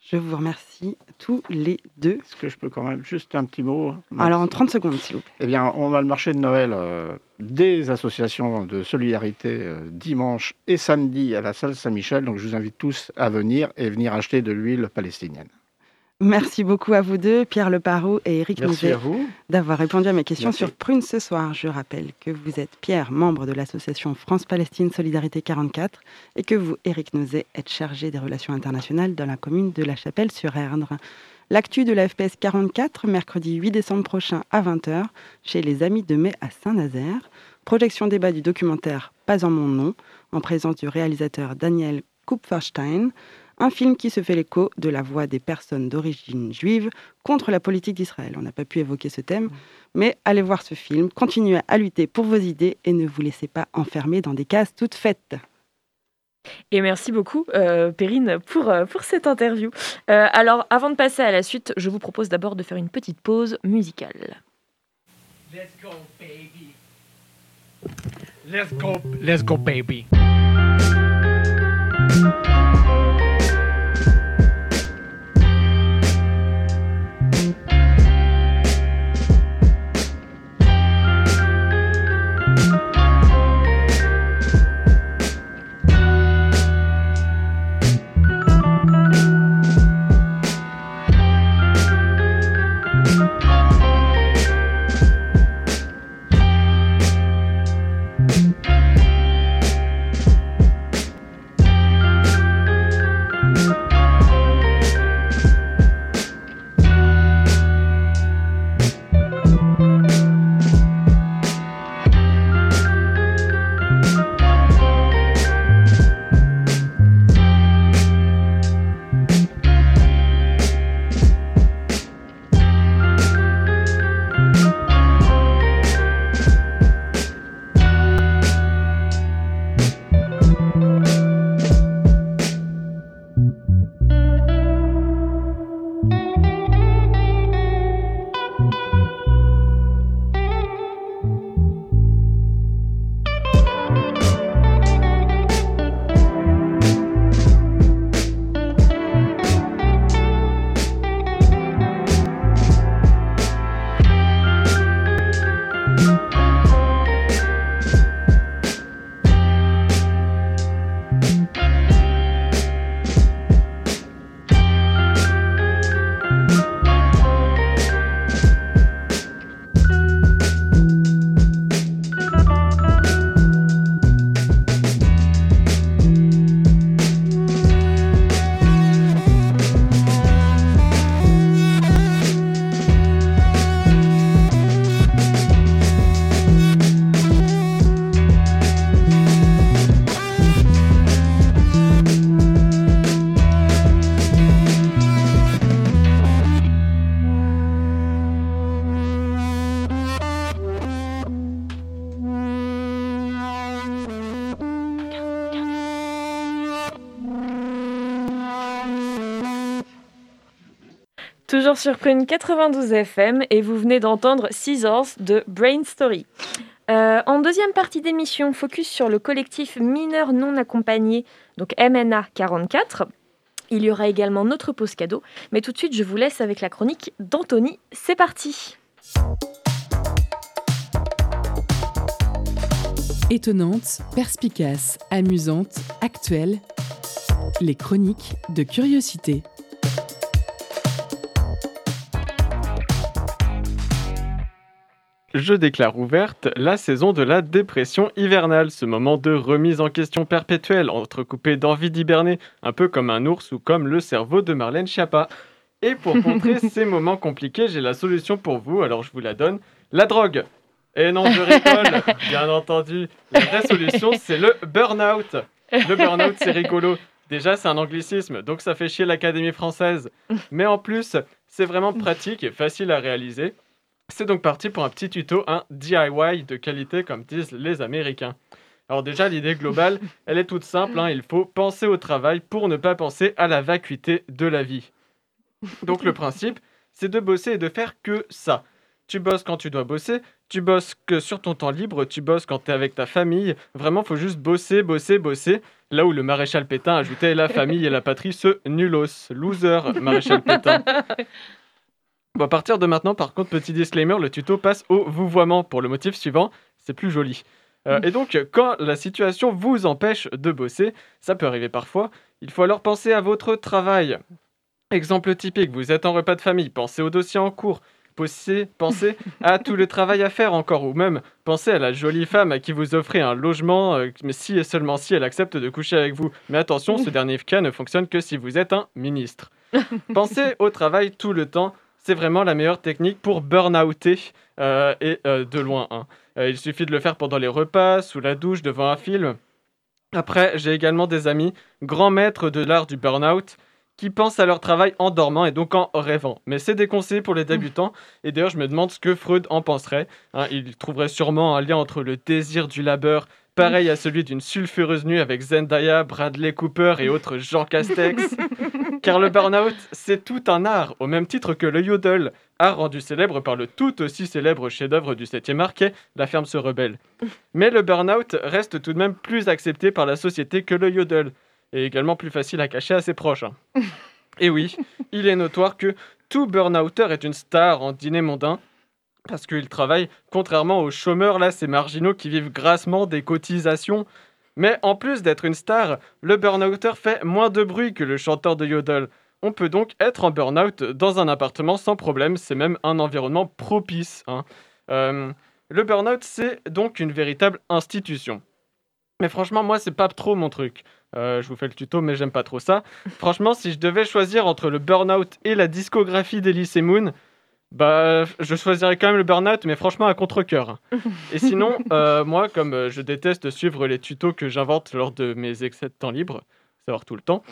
Je vous remercie tous les deux. Est-ce que je peux quand même juste un petit mot Alors en 30 secondes, s'il vous plaît. Eh bien, on a le marché de Noël euh, des associations de solidarité euh, dimanche et samedi à la salle Saint-Michel. Donc je vous invite tous à venir et venir acheter de l'huile palestinienne. Merci beaucoup à vous deux, Pierre Leparot et Eric Merci d'avoir répondu à mes questions sur Prune ce soir. Je rappelle que vous êtes Pierre, membre de l'association France-Palestine Solidarité 44, et que vous, Eric Nozet, êtes chargé des relations internationales dans la commune de La Chapelle-sur-Erdre. L'actu de la FPS 44, mercredi 8 décembre prochain à 20h, chez les Amis de Mai à Saint-Nazaire. Projection débat du documentaire Pas en mon nom, en présence du réalisateur Daniel Kupferstein un film qui se fait l'écho de la voix des personnes d'origine juive contre la politique d'Israël. On n'a pas pu évoquer ce thème, mais allez voir ce film, continuez à lutter pour vos idées et ne vous laissez pas enfermer dans des cases toutes faites. Et merci beaucoup, euh, Perrine, pour, euh, pour cette interview. Euh, alors, avant de passer à la suite, je vous propose d'abord de faire une petite pause musicale. Let's go, baby. Let's go, let's go, baby. Sur Prune 92 FM et vous venez d'entendre Scissors de Brain Story. Euh, en deuxième partie d'émission, focus sur le collectif mineur non accompagné, donc MNA 44. Il y aura également notre pause cadeau, mais tout de suite je vous laisse avec la chronique d'Anthony. C'est parti Étonnante, perspicace, amusante, actuelle, les chroniques de curiosité. Je déclare ouverte la saison de la dépression hivernale, ce moment de remise en question perpétuelle, entrecoupé d'envie d'hiberner, un peu comme un ours ou comme le cerveau de Marlène Schiappa. Et pour contrer ces moments compliqués, j'ai la solution pour vous, alors je vous la donne, la drogue. Et non, je rigole, bien entendu. La vraie solution, c'est le burn-out. Le burn-out, c'est rigolo. Déjà, c'est un anglicisme, donc ça fait chier l'Académie française. Mais en plus, c'est vraiment pratique et facile à réaliser. C'est donc parti pour un petit tuto, un DIY de qualité comme disent les Américains. Alors déjà, l'idée globale, elle est toute simple, hein. il faut penser au travail pour ne pas penser à la vacuité de la vie. Donc le principe, c'est de bosser et de faire que ça. Tu bosses quand tu dois bosser, tu bosses que sur ton temps libre, tu bosses quand tu es avec ta famille. Vraiment, faut juste bosser, bosser, bosser. Là où le maréchal Pétain ajoutait la famille et la patrie, ce nulos, loser, maréchal Pétain. Bon, à partir de maintenant, par contre, petit disclaimer, le tuto passe au vouvoiement pour le motif suivant, c'est plus joli. Euh, et donc, quand la situation vous empêche de bosser, ça peut arriver parfois, il faut alors penser à votre travail. Exemple typique, vous êtes en repas de famille, pensez au dossier en cours, pensez, pensez à tout le travail à faire encore, ou même pensez à la jolie femme à qui vous offrez un logement, euh, mais si et seulement si elle accepte de coucher avec vous. Mais attention, ce dernier cas ne fonctionne que si vous êtes un ministre. Pensez au travail tout le temps, c'est vraiment la meilleure technique pour burn-outer, euh, et euh, de loin. hein. Euh, il suffit de le faire pendant les repas, sous la douche, devant un film. Après, j'ai également des amis, grands maîtres de l'art du burn-out, qui pensent à leur travail en dormant et donc en rêvant. Mais c'est des conseils pour les débutants, et d'ailleurs je me demande ce que Freud en penserait. Hein, il trouverait sûrement un lien entre le désir du labeur, pareil à celui d'une sulfureuse nuit avec Zendaya, Bradley Cooper et autres Jean Castex. Car le burn-out, c'est tout un art, au même titre que le yodel, art rendu célèbre par le tout aussi célèbre chef-d'œuvre du 7e art qu'est La ferme se rebelle. Mais le burn-out reste tout de même plus accepté par la société que le yodel, et également plus facile à cacher à ses proches. hein. Et oui, il est notoire que tout burn-outer est une star en dîner mondain, parce qu'il travaille, contrairement aux chômeurs, là, ces marginaux qui vivent grassement des cotisations. Mais en plus d'être une star, le burn-outer fait moins de bruit que le chanteur de yodel. On peut donc être en burn-out dans un appartement sans problème, c'est même un environnement propice. hein. Euh, le burn-out, c'est donc une véritable institution. Mais franchement, moi, c'est pas trop mon truc. Euh, je vous fais le tuto, mais j'aime pas trop ça. Franchement, si je devais choisir entre le burn-out et la discographie d'Elise Moon, bah, je choisirais quand même le burn-out, mais franchement à contre-coeur. Et sinon, euh, moi, comme euh, je déteste suivre les tutos que j'invente lors de mes excès de temps libre, savoir tout le temps,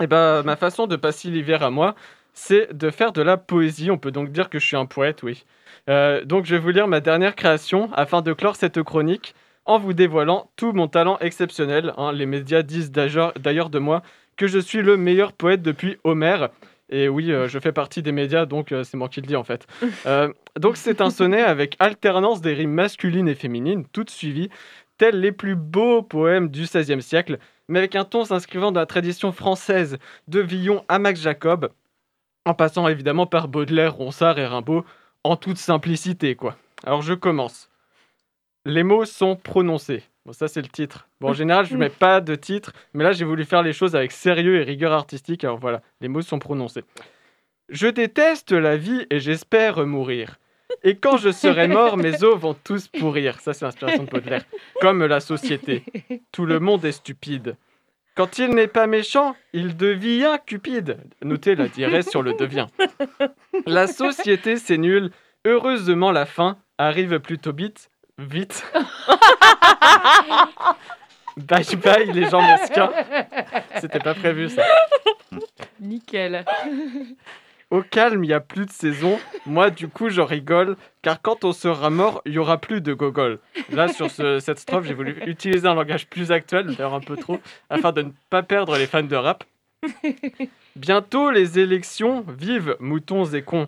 et bah, ma façon de passer l'hiver à moi, c'est de faire de la poésie. On peut donc dire que je suis un poète, oui. Euh, donc, je vais vous lire ma dernière création afin de clore cette chronique en vous dévoilant tout mon talent exceptionnel. hein. Les médias disent d'ailleurs d'ailleurs de moi que je suis le meilleur poète depuis Homère. Et oui, euh, je fais partie des médias, donc euh, c'est moi qui le dis en fait. Euh, donc c'est un sonnet avec alternance des rimes masculines et féminines, toutes suivies, tels les plus beaux poèmes du XVIe siècle, mais avec un ton s'inscrivant dans la tradition française de Villon à Max Jacob, en passant évidemment par Baudelaire, Ronsard et Rimbaud, en toute simplicité, quoi. Alors je commence. Les mots sont prononcés. Bon, ça c'est le titre. Bon, en général, je ne mets pas de titre, mais là j'ai voulu faire les choses avec sérieux et rigueur artistique. Alors voilà, les mots sont prononcés. Je déteste la vie et j'espère mourir. Et quand je serai mort, mes os vont tous pourrir. Ça, c'est l'inspiration de Baudelaire. Comme la société. Tout le monde est stupide. Quand il n'est pas méchant, il devient cupide. Notez la diarrhèse sur le devient. La société, c'est nul. Heureusement, la fin arrive plutôt vite. Vite. bye bye, les gens mesquins. C'était pas prévu, ça. Nickel. Au calme, il n'y a plus de saison. Moi, du coup, je rigole, car quand on sera mort, il y aura plus de gogol. Là, sur ce- cette strophe, j'ai voulu utiliser un langage plus actuel, d'ailleurs un peu trop, afin de ne pas perdre les fans de rap. Bientôt, les élections, vive moutons et cons,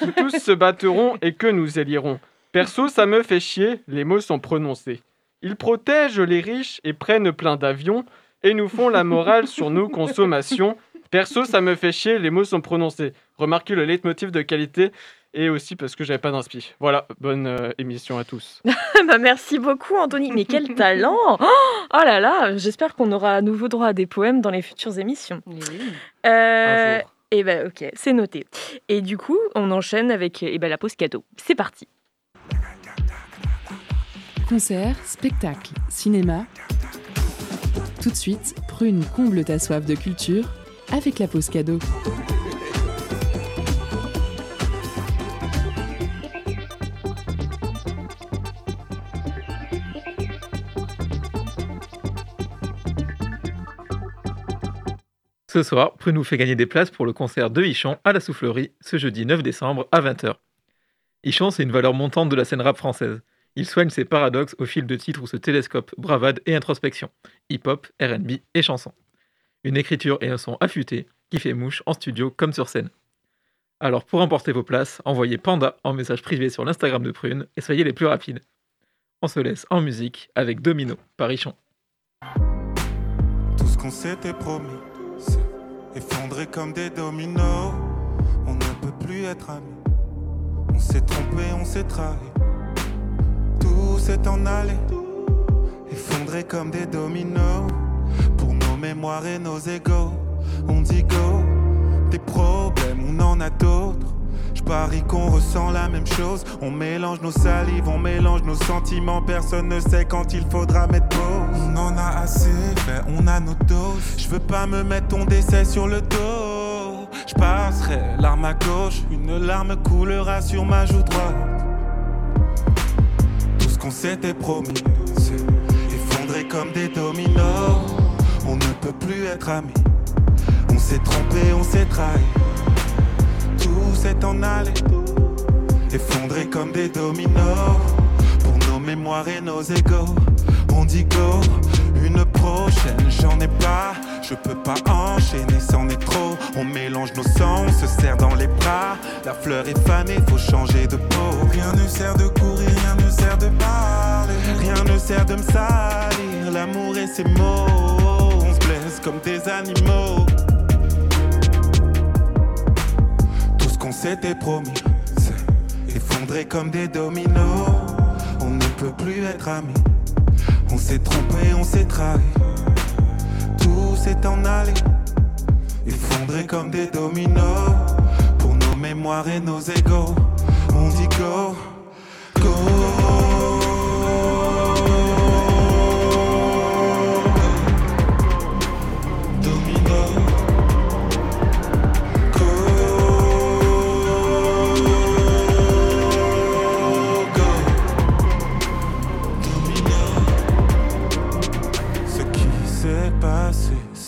qui tous se battront et que nous élirons. Perso, ça me fait chier, les mots sont prononcés. Ils protègent les riches et prennent plein d'avions et nous font la morale sur nos consommations. Perso, ça me fait chier, les mots sont prononcés. Remarquez le leitmotiv de qualité et aussi parce que j'avais pas d'inspi. Voilà, bonne euh, émission à tous. bah, merci beaucoup, Anthony. Mais quel talent Oh oh là là J'espère qu'on aura à nouveau droit à des poèmes dans les futures émissions. Un Euh, jour. et ben ok, c'est noté. Et du coup, on enchaîne avec eh ben, la pause cadeau. C'est parti. Concert, spectacle, cinéma. Tout de suite, Prune comble ta soif de culture avec la pause cadeau. Ce soir, Prune nous fait gagner des places pour le concert de Ichon à la Soufflerie ce jeudi 9 décembre à 20h. Ichon, c'est une valeur montante de la scène rap française. Il soigne ses paradoxes au fil de titres où se télescope bravade et introspection, hip-hop, RB et chansons. Une écriture et un son affûté qui fait mouche en studio comme sur scène. Alors pour emporter vos places, envoyez Panda en message privé sur l'Instagram de Prune et soyez les plus rapides. On se laisse en musique avec Domino, Parichon. Tout ce qu'on s'était promis, effondré comme des dominos. On ne peut plus être amis. On s'est trompé, on s'est trahi. Tout s'est en allé, effondré comme des dominos. Pour nos mémoires et nos égaux, on dit go. Des problèmes, on en a d'autres. Je parie qu'on ressent la même chose. On mélange nos salives, on mélange nos sentiments. Personne ne sait quand il faudra mettre pause. On en a assez fait, on a nos doses. Je veux pas me mettre ton décès sur le dos. Je passerai l'arme à gauche, une larme coulera sur ma joue droite. Qu'on s'était promis, effondré comme des dominos. On ne peut plus être amis. On s'est trompé, on s'est trahi. Tout s'est en allé, effondré comme des dominos. Pour nos mémoires et nos égaux, on dit go. Une prochaine, j'en ai pas. Je peux pas enchaîner, c'en est trop. On mélange nos sangs, on se serre dans les bras. La fleur est fanée, faut changer de peau. Rien ne sert de rien ne sert de parler. Rien ne sert de me salir. L'amour et ses mots, on se blesse comme des animaux. Tout ce qu'on s'était promis, effondré comme des dominos. On ne peut plus être amis. On s'est trompé, on s'est trahi. Tout s'est en allé, effondré comme des dominos. Pour nos mémoires et nos égaux, on dit go,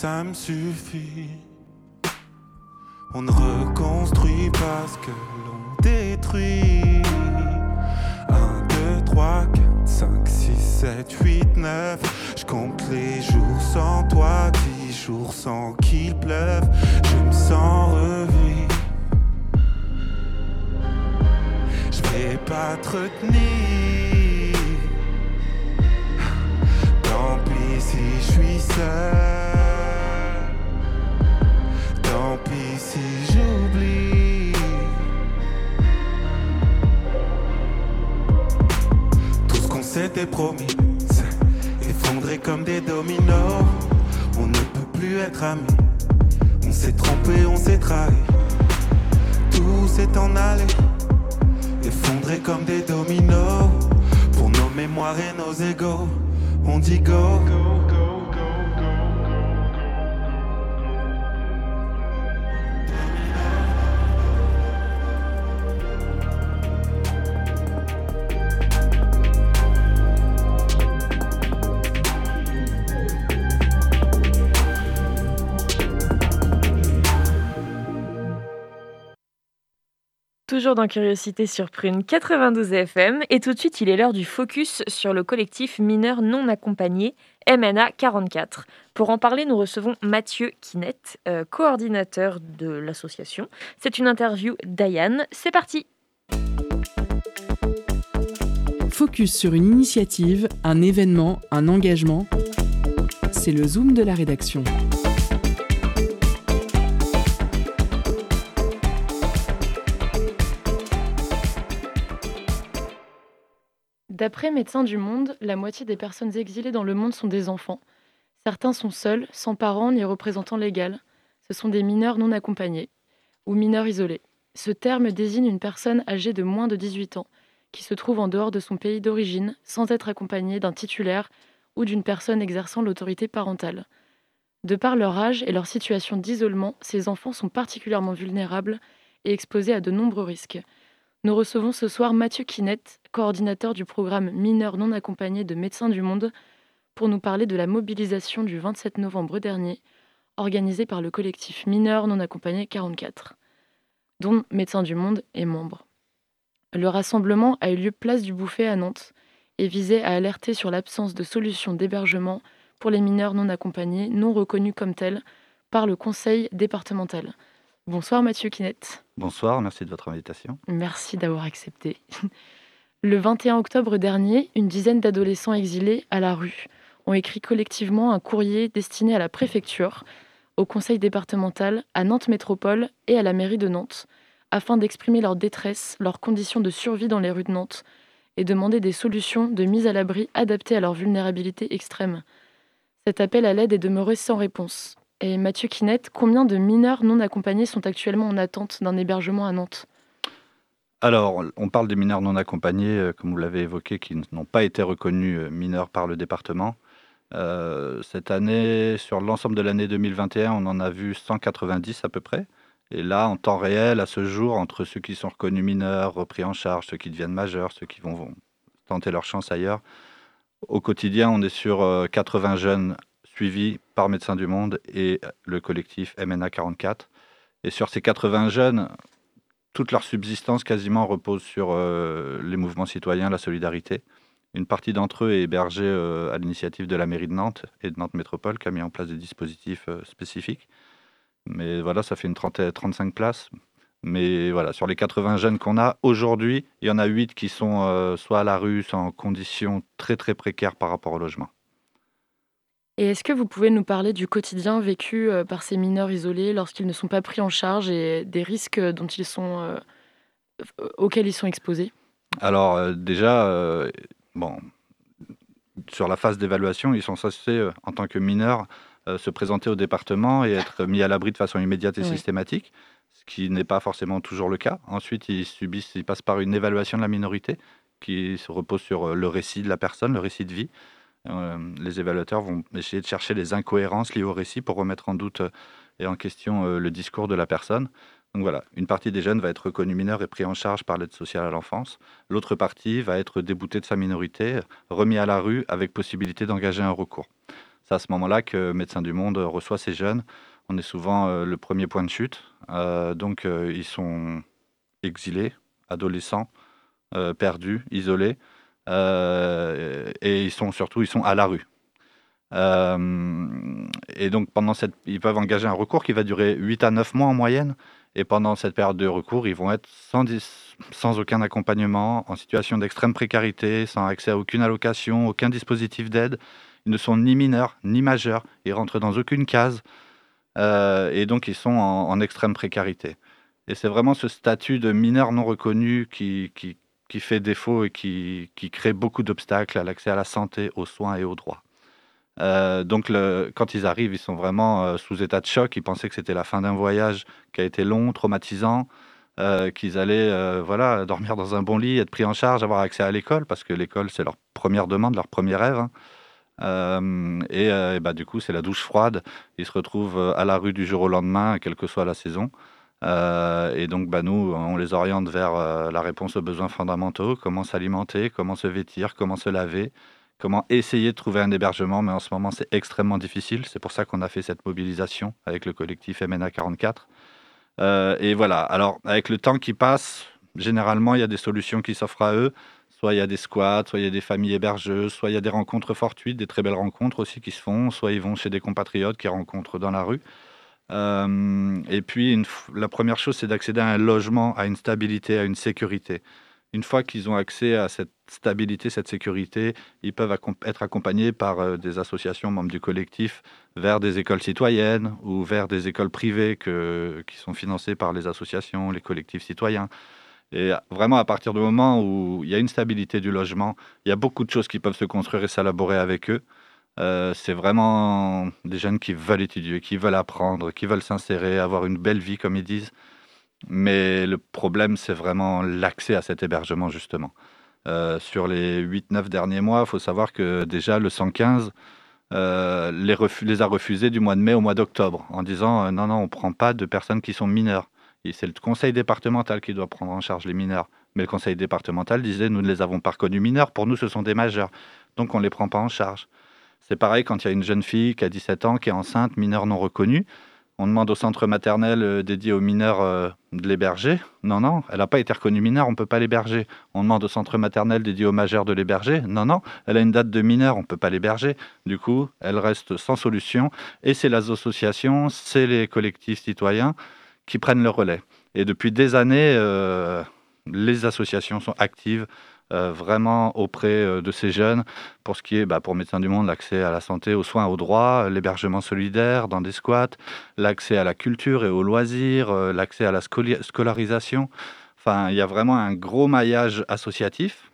ça me suffit. On ne reconstruit pas ce que l'on détruit. 7, 8, 9. Je compte les jours sans toi, 10 jours sans qu'il pleuve. Je me sens revivre. Je vais pas te retenir. Tant pis si je suis seul. Tant pis si j'oublie. S'était promis, comme des dominos. On ne peut plus être amis. On s'est trompé, on s'est trahi. Tout s'est en allé, effondré comme des dominos. Pour nos mémoires et nos égaux, on dit go. Dans Curiosité sur Prune 92 FM. Et tout de suite, il est l'heure du focus sur le collectif mineur non accompagné MNA 44. Pour en parler, nous recevons Mathieu Kinet, euh, coordinateur de l'association. C'est une interview d'Ayane. C'est parti Focus sur une initiative, un événement, un engagement. C'est le zoom de la rédaction. D'après Médecins du Monde, la moitié des personnes exilées dans le monde sont des enfants. Certains sont seuls, sans parents ni représentant légal. Ce sont des mineurs non accompagnés ou mineurs isolés. Ce terme désigne une personne âgée de moins de 18 ans qui se trouve en dehors de son pays d'origine sans être accompagnée d'un titulaire ou d'une personne exerçant l'autorité parentale. De par leur âge et leur situation d'isolement, ces enfants sont particulièrement vulnérables et exposés à de nombreux risques. Nous recevons ce soir Mathieu Kinet, coordinateur du programme Mineurs non accompagnés de Médecins du Monde, pour nous parler de la mobilisation du 27 novembre dernier, organisée par le collectif Mineurs non accompagnés 44, dont Médecins du Monde est membre. Le rassemblement a eu lieu place du Bouffet à Nantes et visait à alerter sur l'absence de solution d'hébergement pour les mineurs non accompagnés, non reconnus comme tels par le conseil départemental. Bonsoir Mathieu Kinette. Bonsoir, merci de votre invitation. Merci d'avoir accepté. Le 21 octobre dernier, une dizaine d'adolescents exilés à la rue ont écrit collectivement un courrier destiné à la préfecture, au conseil départemental, à Nantes Métropole et à la mairie de Nantes, afin d'exprimer leur détresse, leurs conditions de survie dans les rues de Nantes et demander des solutions de mise à l'abri adaptées à leur vulnérabilité extrême. Cet appel à l'aide est demeuré sans réponse. Et Mathieu Kinette, combien de mineurs non accompagnés sont actuellement en attente d'un hébergement à Nantes? Alors, on parle des mineurs non accompagnés, euh, comme vous l'avez évoqué, qui n'ont pas été reconnus euh, mineurs par le département. Euh, cette année, sur l'ensemble de l'année 2021, on en a vu 190 à peu près. Et là, en temps réel, à ce jour, entre ceux qui sont reconnus mineurs, repris en charge, ceux qui deviennent majeurs, ceux qui vont, vont tenter leur chance ailleurs, au quotidien, on est sur 80 jeunes suivis par Médecins du Monde et le collectif MNA 44. Et sur ces 80 jeunes, toute leur subsistance quasiment repose sur euh, les mouvements citoyens, la solidarité. Une partie d'entre eux est hébergée euh, à l'initiative de la mairie de Nantes et de Nantes Métropole qui a mis en place des dispositifs euh, spécifiques. Mais voilà, ça fait une 30, 35 places. Mais voilà, sur les 80 jeunes qu'on a aujourd'hui, il y en a 8 qui sont soit à la rue, soit en conditions très très précaires par rapport au logement. Et est-ce que vous pouvez nous parler du quotidien vécu euh, par ces mineurs isolés lorsqu'ils ne sont pas pris en charge et des risques dont ils sont, euh, auxquels ils sont exposés? Alors euh, déjà, bon, sur la phase d'évaluation, ils sont censés, en tant que mineurs, se présenter au département et être mis à l'abri de façon immédiate et systématique, ce qui n'est pas forcément toujours le cas. Ensuite, ils subissent, ils passent par une évaluation de la minorité qui se repose sur le récit de la personne, le récit de vie. Euh, les évaluateurs vont essayer de chercher les incohérences liées au récit pour remettre en doute euh, et en question euh, le discours de la personne. Donc voilà, une partie des jeunes va être reconnue mineure et pris en charge par l'aide sociale à l'enfance. L'autre partie va être déboutée de sa minorité, remis à la rue avec possibilité d'engager un recours. C'est à ce moment-là que Médecins du Monde reçoit ces jeunes. On est souvent le premier point de chute. donc ils sont exilés, adolescents, perdus, isolés. Euh, et ils sont surtout ils sont à la rue. Euh, et donc pendant cette, ils peuvent engager un recours qui va durer 8 à 9 mois en moyenne. Et pendant cette période de recours, ils vont être sans, aucun accompagnement, en situation d'extrême précarité, sans accès à aucune allocation, aucun dispositif d'aide. Ils ne sont ni mineurs ni majeurs. Ils rentrent dans aucune case. Euh, et donc ils sont en, extrême précarité. Et c'est vraiment ce statut de mineur non reconnu qui, qui fait défaut et qui, crée beaucoup d'obstacles à l'accès à la santé, aux soins et aux droits. Euh, donc, quand ils arrivent, ils sont vraiment euh, sous état de choc. Ils pensaient que c'était la fin d'un voyage qui a été long, traumatisant, euh, qu'ils allaient voilà, dormir dans un bon lit, être pris en charge, avoir accès à l'école, parce que l'école, c'est leur première demande, leur premier rêve. Hein. et, et bah, du coup, c'est la douche froide. Ils se retrouvent à la rue du jour au lendemain, quelle que soit la saison. Euh, et donc, bah, nous, on les oriente vers euh, la réponse aux besoins fondamentaux, comment s'alimenter, comment se vêtir, comment se laver, comment essayer de trouver un hébergement. Mais en ce moment, c'est extrêmement difficile. C'est pour ça qu'on a fait cette mobilisation avec le collectif MNA 44. Euh, et voilà, alors avec le temps qui passe, généralement, il y a des solutions qui s'offrent à eux. Soit il y a des squats, soit il y a des familles hébergeuses, soit il y a des rencontres fortuites, des très belles rencontres aussi qui se font, soit ils vont chez des compatriotes qui rencontrent dans la rue. Euh, et puis, la première chose, c'est d'accéder à un logement, à une stabilité, à une sécurité. Une fois qu'ils ont accès à cette stabilité, cette sécurité, ils peuvent être accompagnés par euh, des associations membres du collectif vers des écoles citoyennes ou vers des écoles privées qui sont financées par les associations, les collectifs citoyens. Et vraiment, à partir du moment où il y a une stabilité du logement, il y a beaucoup de choses qui peuvent se construire et s'élaborer avec eux. Euh, c'est vraiment des jeunes qui veulent étudier, qui veulent apprendre, qui veulent s'insérer, avoir une belle vie, comme ils disent. Mais le problème, c'est vraiment l'accès à cet hébergement, justement. Euh, sur les 8-9 derniers mois, il faut savoir que déjà le 115 euh, les, les, a refusés du mois de mai au mois d'octobre, en disant non, non, on ne prend pas de personnes qui sont mineures. C'est le conseil départemental qui doit prendre en charge les mineurs. Mais le conseil départemental disait nous ne les avons pas reconnus mineurs, pour nous ce sont des majeurs. Donc on ne les prend pas en charge. C'est pareil quand il y a une jeune fille qui a 17 ans, qui est enceinte, mineure non reconnue. On demande au centre maternel euh, dédié aux mineurs euh, de l'héberger. Non, non, elle n'a pas été reconnue mineure, on ne peut pas l'héberger. On demande au centre maternel dédié aux majeurs de l'héberger. Non, non, elle a une date de mineur, on ne peut pas l'héberger. Du coup, elle reste sans solution. Et c'est les associations, c'est les collectifs citoyens qui prennent le relais. Et depuis des années, euh, les associations sont actives euh, vraiment auprès euh, de ces jeunes pour ce qui est, bah, pour Médecins du Monde, l'accès à la santé, aux soins, aux droits, l'hébergement solidaire dans des squats, l'accès à la culture et aux loisirs, euh, l'accès à la scolarisation. Enfin, il y a vraiment un gros maillage associatif.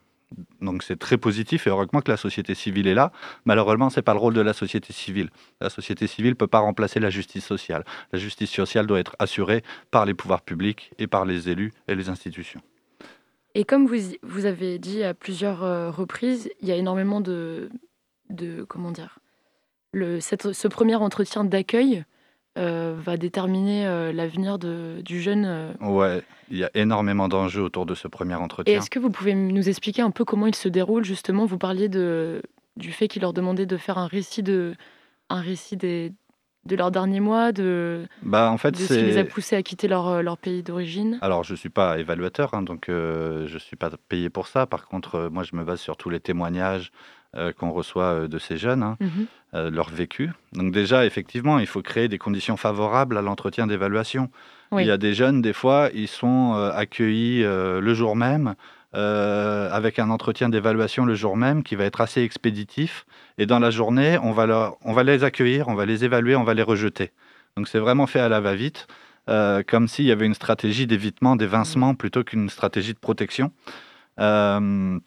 Donc c'est très positif et heureusement que la société civile est là. Malheureusement, ce n'est pas le rôle de la société civile. La société civile ne peut pas remplacer la justice sociale. La justice sociale doit être assurée par les pouvoirs publics et par les élus et les institutions. Et comme vous, vous avez dit à plusieurs euh, reprises, il y a énormément de, de comment dire, le, cette, ce premier entretien d'accueil euh, va déterminer euh, l'avenir du jeune. Ouais, il y a énormément d'enjeux autour de ce premier entretien. Et est-ce que vous pouvez nous expliquer un peu comment il se déroule justement? Vous parliez de, du fait qu'il leur demandait de faire un récit de, un récit des, de leurs derniers mois, de, bah, en fait, de ce qui les a poussés à quitter leur, euh, leur pays d'origine Alors, je ne suis pas évaluateur, hein, donc euh, je ne suis pas payé pour ça. Par contre, euh, moi, je me base sur tous les témoignages qu'on reçoit de ces jeunes, hein, mhm. leur vécu. Donc déjà, effectivement, il faut créer des conditions favorables à l'entretien d'évaluation. Il y a des jeunes, des fois, ils sont accueillis le jour même. Avec un entretien d'évaluation le jour même qui va être assez expéditif et dans la journée, on va, on va les accueillir, on va les évaluer, on va les rejeter. Donc c'est vraiment fait à la va-vite, euh, comme s'il y avait une stratégie d'évitement, d'évincement plutôt qu'une stratégie de protection. Euh,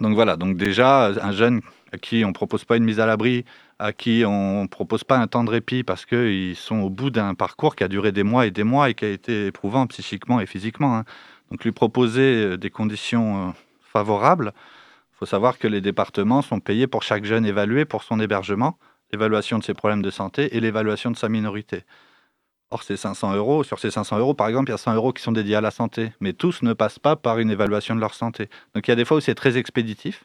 donc voilà, donc déjà, un jeune à qui on ne propose pas une mise à l'abri, à qui on ne propose pas un temps de répit parce qu'ils sont au bout d'un parcours qui a duré des mois et des mois et qui a été éprouvant psychiquement et physiquement. Hein. Donc lui proposer euh, des conditions favorables, faut savoir que les départements sont payés pour chaque jeune évalué pour son hébergement, l'évaluation de ses problèmes de santé et l'évaluation de sa minorité. Or, ces 500 euros, sur ces 500 euros, par exemple, il y a 100 euros qui sont dédiés à la santé, mais tous ne passent pas par une évaluation de leur santé. Donc, il y a des fois où c'est très expéditif.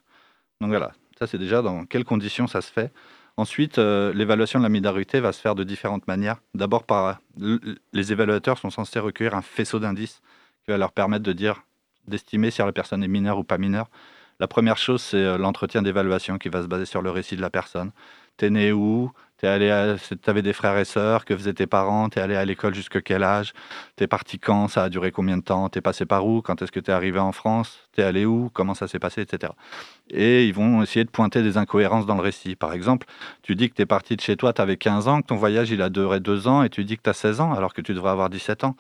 Donc voilà, ça c'est déjà dans quelles conditions ça se fait. Ensuite, euh, l'évaluation de la minorité va se faire de différentes manières. D'abord, par les évaluateurs sont censés recueillir un faisceau d'indices qui va leur permettre de dire, d'estimer si la personne est mineure ou pas mineure. La première chose, c'est euh, l'entretien d'évaluation qui va se baser sur le récit de la personne. T'es né où? T'avais des frères et sœurs? Que faisaient tes parents? T'es allé à l'école jusqu'à quel âge? T'es parti quand? Ça a duré combien de temps? T'es passé par où? Quand est-ce que t'es arrivé en France? T'es allé où? Comment ça s'est passé? Etc. Et ils vont essayer de pointer des incohérences dans le récit. Par exemple, tu dis que t'es parti de chez toi, t'avais 15 ans, que ton voyage il a duré 2 ans, et tu dis que t'as 16 ans alors que tu devrais avoir 17 ans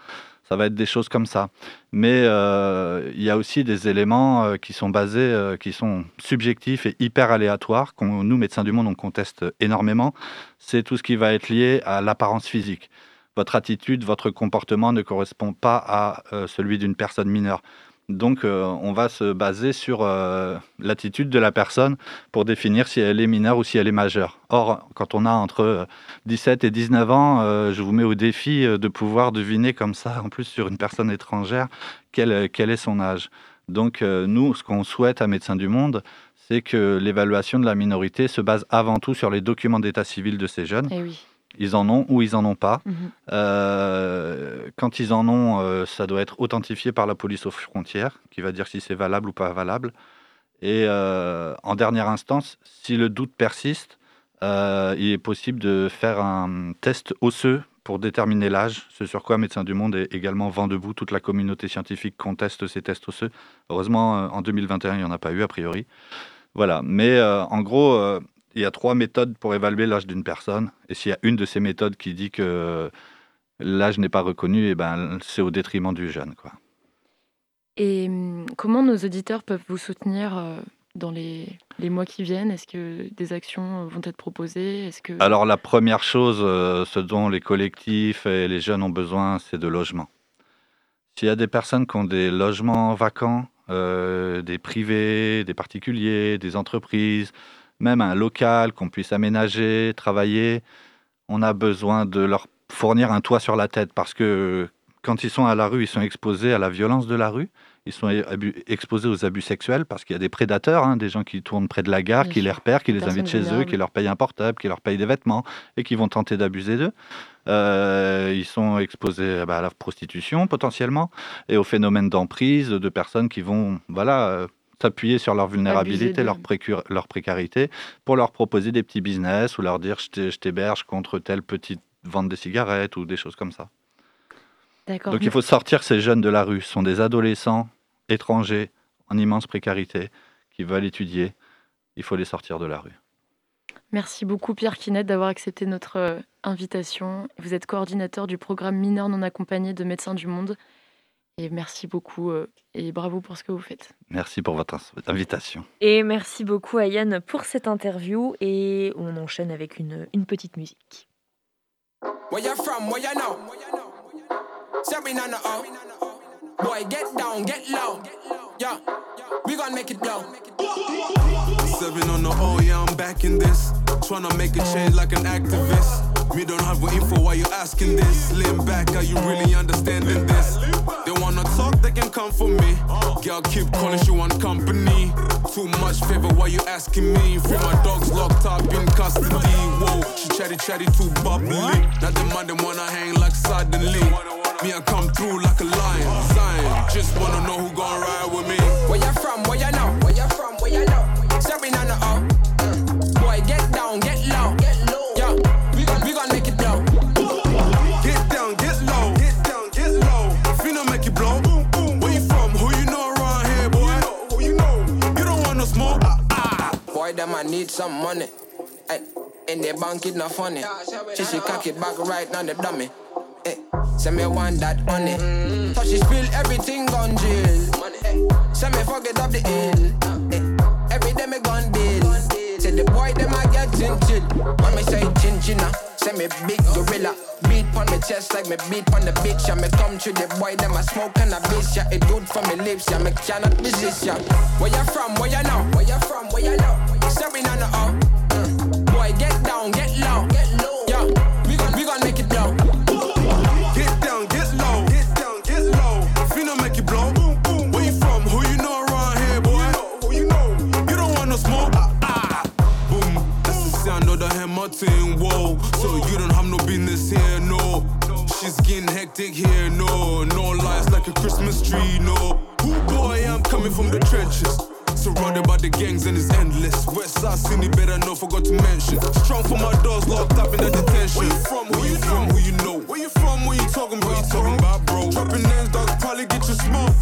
ça va être des choses comme ça. Mais euh, il y a aussi des éléments euh, qui sont basés, euh, qui sont subjectifs et hyper aléatoires, qu'on nous, médecins du monde, on conteste énormément. C'est tout ce qui va être lié à l'apparence physique. Votre attitude, votre comportement ne correspond pas à celui d'une personne mineure. Donc, euh, on va se baser sur euh, l'attitude de la personne pour définir si elle est mineure ou si elle est majeure. Or, quand on a entre 17 et 19 ans, euh, je vous mets au défi de pouvoir deviner comme ça, en plus sur une personne étrangère, quel, est son âge. Donc, nous, ce qu'on souhaite à Médecins du Monde, c'est que l'évaluation de la minorité se base avant tout sur les documents d'état civil de ces jeunes. Et eh oui. Ils en ont ou ils en ont pas. Mhm. Euh, quand ils en ont, euh, ça doit être authentifié par la police aux frontières, qui va dire si c'est valable ou pas valable. Et euh, en dernière instance, si le doute persiste, il est possible de faire un test osseux pour déterminer l'âge, ce sur quoi Médecins du Monde est également vent debout. Toute la communauté scientifique conteste ces tests osseux. Heureusement, en 2021, il n'y en a pas eu, a priori. Voilà. Mais en gros, il y a trois méthodes pour évaluer l'âge d'une personne. Et s'il y a une de ces méthodes qui dit que l'âge n'est pas reconnu, et eh ben, c'est au détriment du jeune. Quoi. Et hum, comment nos auditeurs peuvent vous soutenir euh, dans les, les mois qui viennent? Est-ce que des actions euh, vont être proposées? Est-ce que... Alors la première chose, euh, ce dont les collectifs et les jeunes ont besoin, c'est de logements. S'il y a des personnes qui ont des logements vacants, des privés, des particuliers, des entreprises, même un local qu'on puisse aménager, travailler. On a besoin de leur fournir un toit sur la tête parce que quand ils sont à la rue, ils sont exposés à la violence de la rue. Ils sont exposés aux abus sexuels parce qu'il y a des prédateurs, hein, des gens qui tournent près de la gare, qui les repèrent, qui les invitent chez eux, qui leur payent un portable, qui leur payent des vêtements et qui vont tenter d'abuser d'eux. Euh, ils sont exposés bah, à la prostitution potentiellement et au phénomène d'emprise de personnes qui vont voilà, euh, s'appuyer sur leur vulnérabilité, leur, leur, précarité pour leur proposer des petits business ou leur dire je t'héberge contre telle petite vente de cigarettes ou des choses comme ça. Donc il faut sortir ces jeunes de la rue. Ce sont des adolescents étrangers en immense précarité qui veulent étudier. Il faut les sortir de la rue. Merci beaucoup Pierre Quinette d'avoir accepté notre euh, invitation. Vous êtes coordinateur du programme Mineurs non accompagnés de Médecins du Monde. Et merci beaucoup euh, et bravo pour ce que vous faites. Merci pour votre invitation. Et merci beaucoup à Yann pour cette interview. Et on enchaîne avec une, une petite musique. Boy, get down, get low. Yeah, we gonna make it blow. Seven on the O, yeah, I'm back in this. Tryna make a change like an activist. Me don't have what info, why you asking this? Lean back, are you really understanding this? They wanna talk, they can come for me. Girl, keep calling, she want company. Too much favor, why you asking me? Free my dogs locked up in custody. Whoa, she chatty chatty, too bubbly. Now the man, they wanna hang like suddenly. Me, I come through like a lion. Sign. Just wanna know who gon' ride with me. Where you from? Where you know? Them I need some money. In the bank, it not funny. She should cock it back right now, the dummy. Eh, send me one that on it. Mm. Touch it, spill everything gone jail. Send me forget up the hill. Eh, every day me gone bill. Say the boy them I get chin. When me say chin chinna, send me big gorilla. Beat on my chest like me beat on the bitch. Yeah, me come to the boy them I smoke and I bitch. Yeah, it good for me lips. Yeah, me cannot resist. Yeah, where you from? Where you know? Where you from? Where you know? Sorry, no, no, oh. Mm. Boy, get down, get low. Get low. Yeah, we gon' we gon' make it blow. Martin, whoa. So you don't have no business here, no. She's getting hectic here, no. No lies like a Christmas tree, no. Ooh, boy, I'm coming from the trenches. Surrounded by the gangs and it's endless. West side city, better know, forgot to mention. Strong for my doors, locked up in the detention. Where you from? Who you from? Who you know? Where you from? Where you talking about? You talking about, bro? Dropping names, dogs probably get you smoke.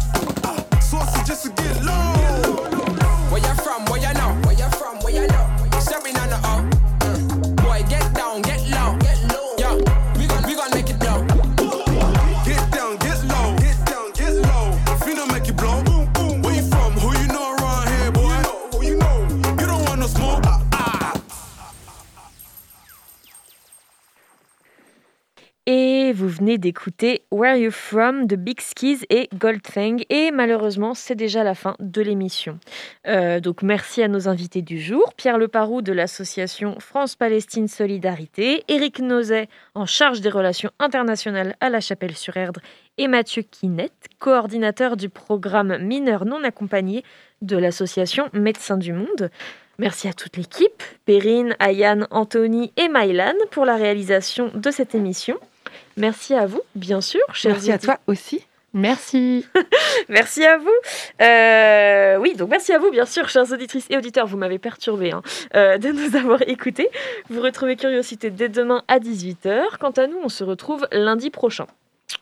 Venez d'écouter Where You From de Big Skis et Goldfang. Et malheureusement, c'est déjà la fin de l'émission. Euh, donc merci à nos invités du jour. Pierre Leparoux de l'association France-Palestine Solidarité, Éric Nozet en charge des relations internationales à la Chapelle-sur-Erdre et Mathieu Quinet, coordinateur du programme Mineurs non accompagnés de l'association Médecins du Monde. Merci à toute l'équipe, Perrine, Ayane, Anthony et Mylan pour la réalisation de cette émission. Merci à vous, bien sûr. Merci à toi aussi. Merci. merci à vous. Euh, oui, donc merci à vous, bien sûr, chers auditrices et auditeurs. Vous m'avez perturbé hein, euh, de nous avoir écoutés. Vous retrouvez Curiosité dès demain à 18h. Quant à nous, on se retrouve lundi prochain.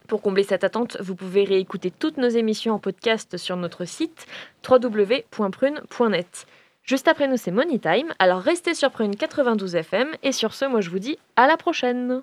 Pour combler cette attente, vous pouvez réécouter toutes nos émissions en podcast sur notre site www.prune.net. Juste après nous, c'est Money Time. Alors restez sur Prune 92 FM. Et sur ce, moi je vous dis à la prochaine.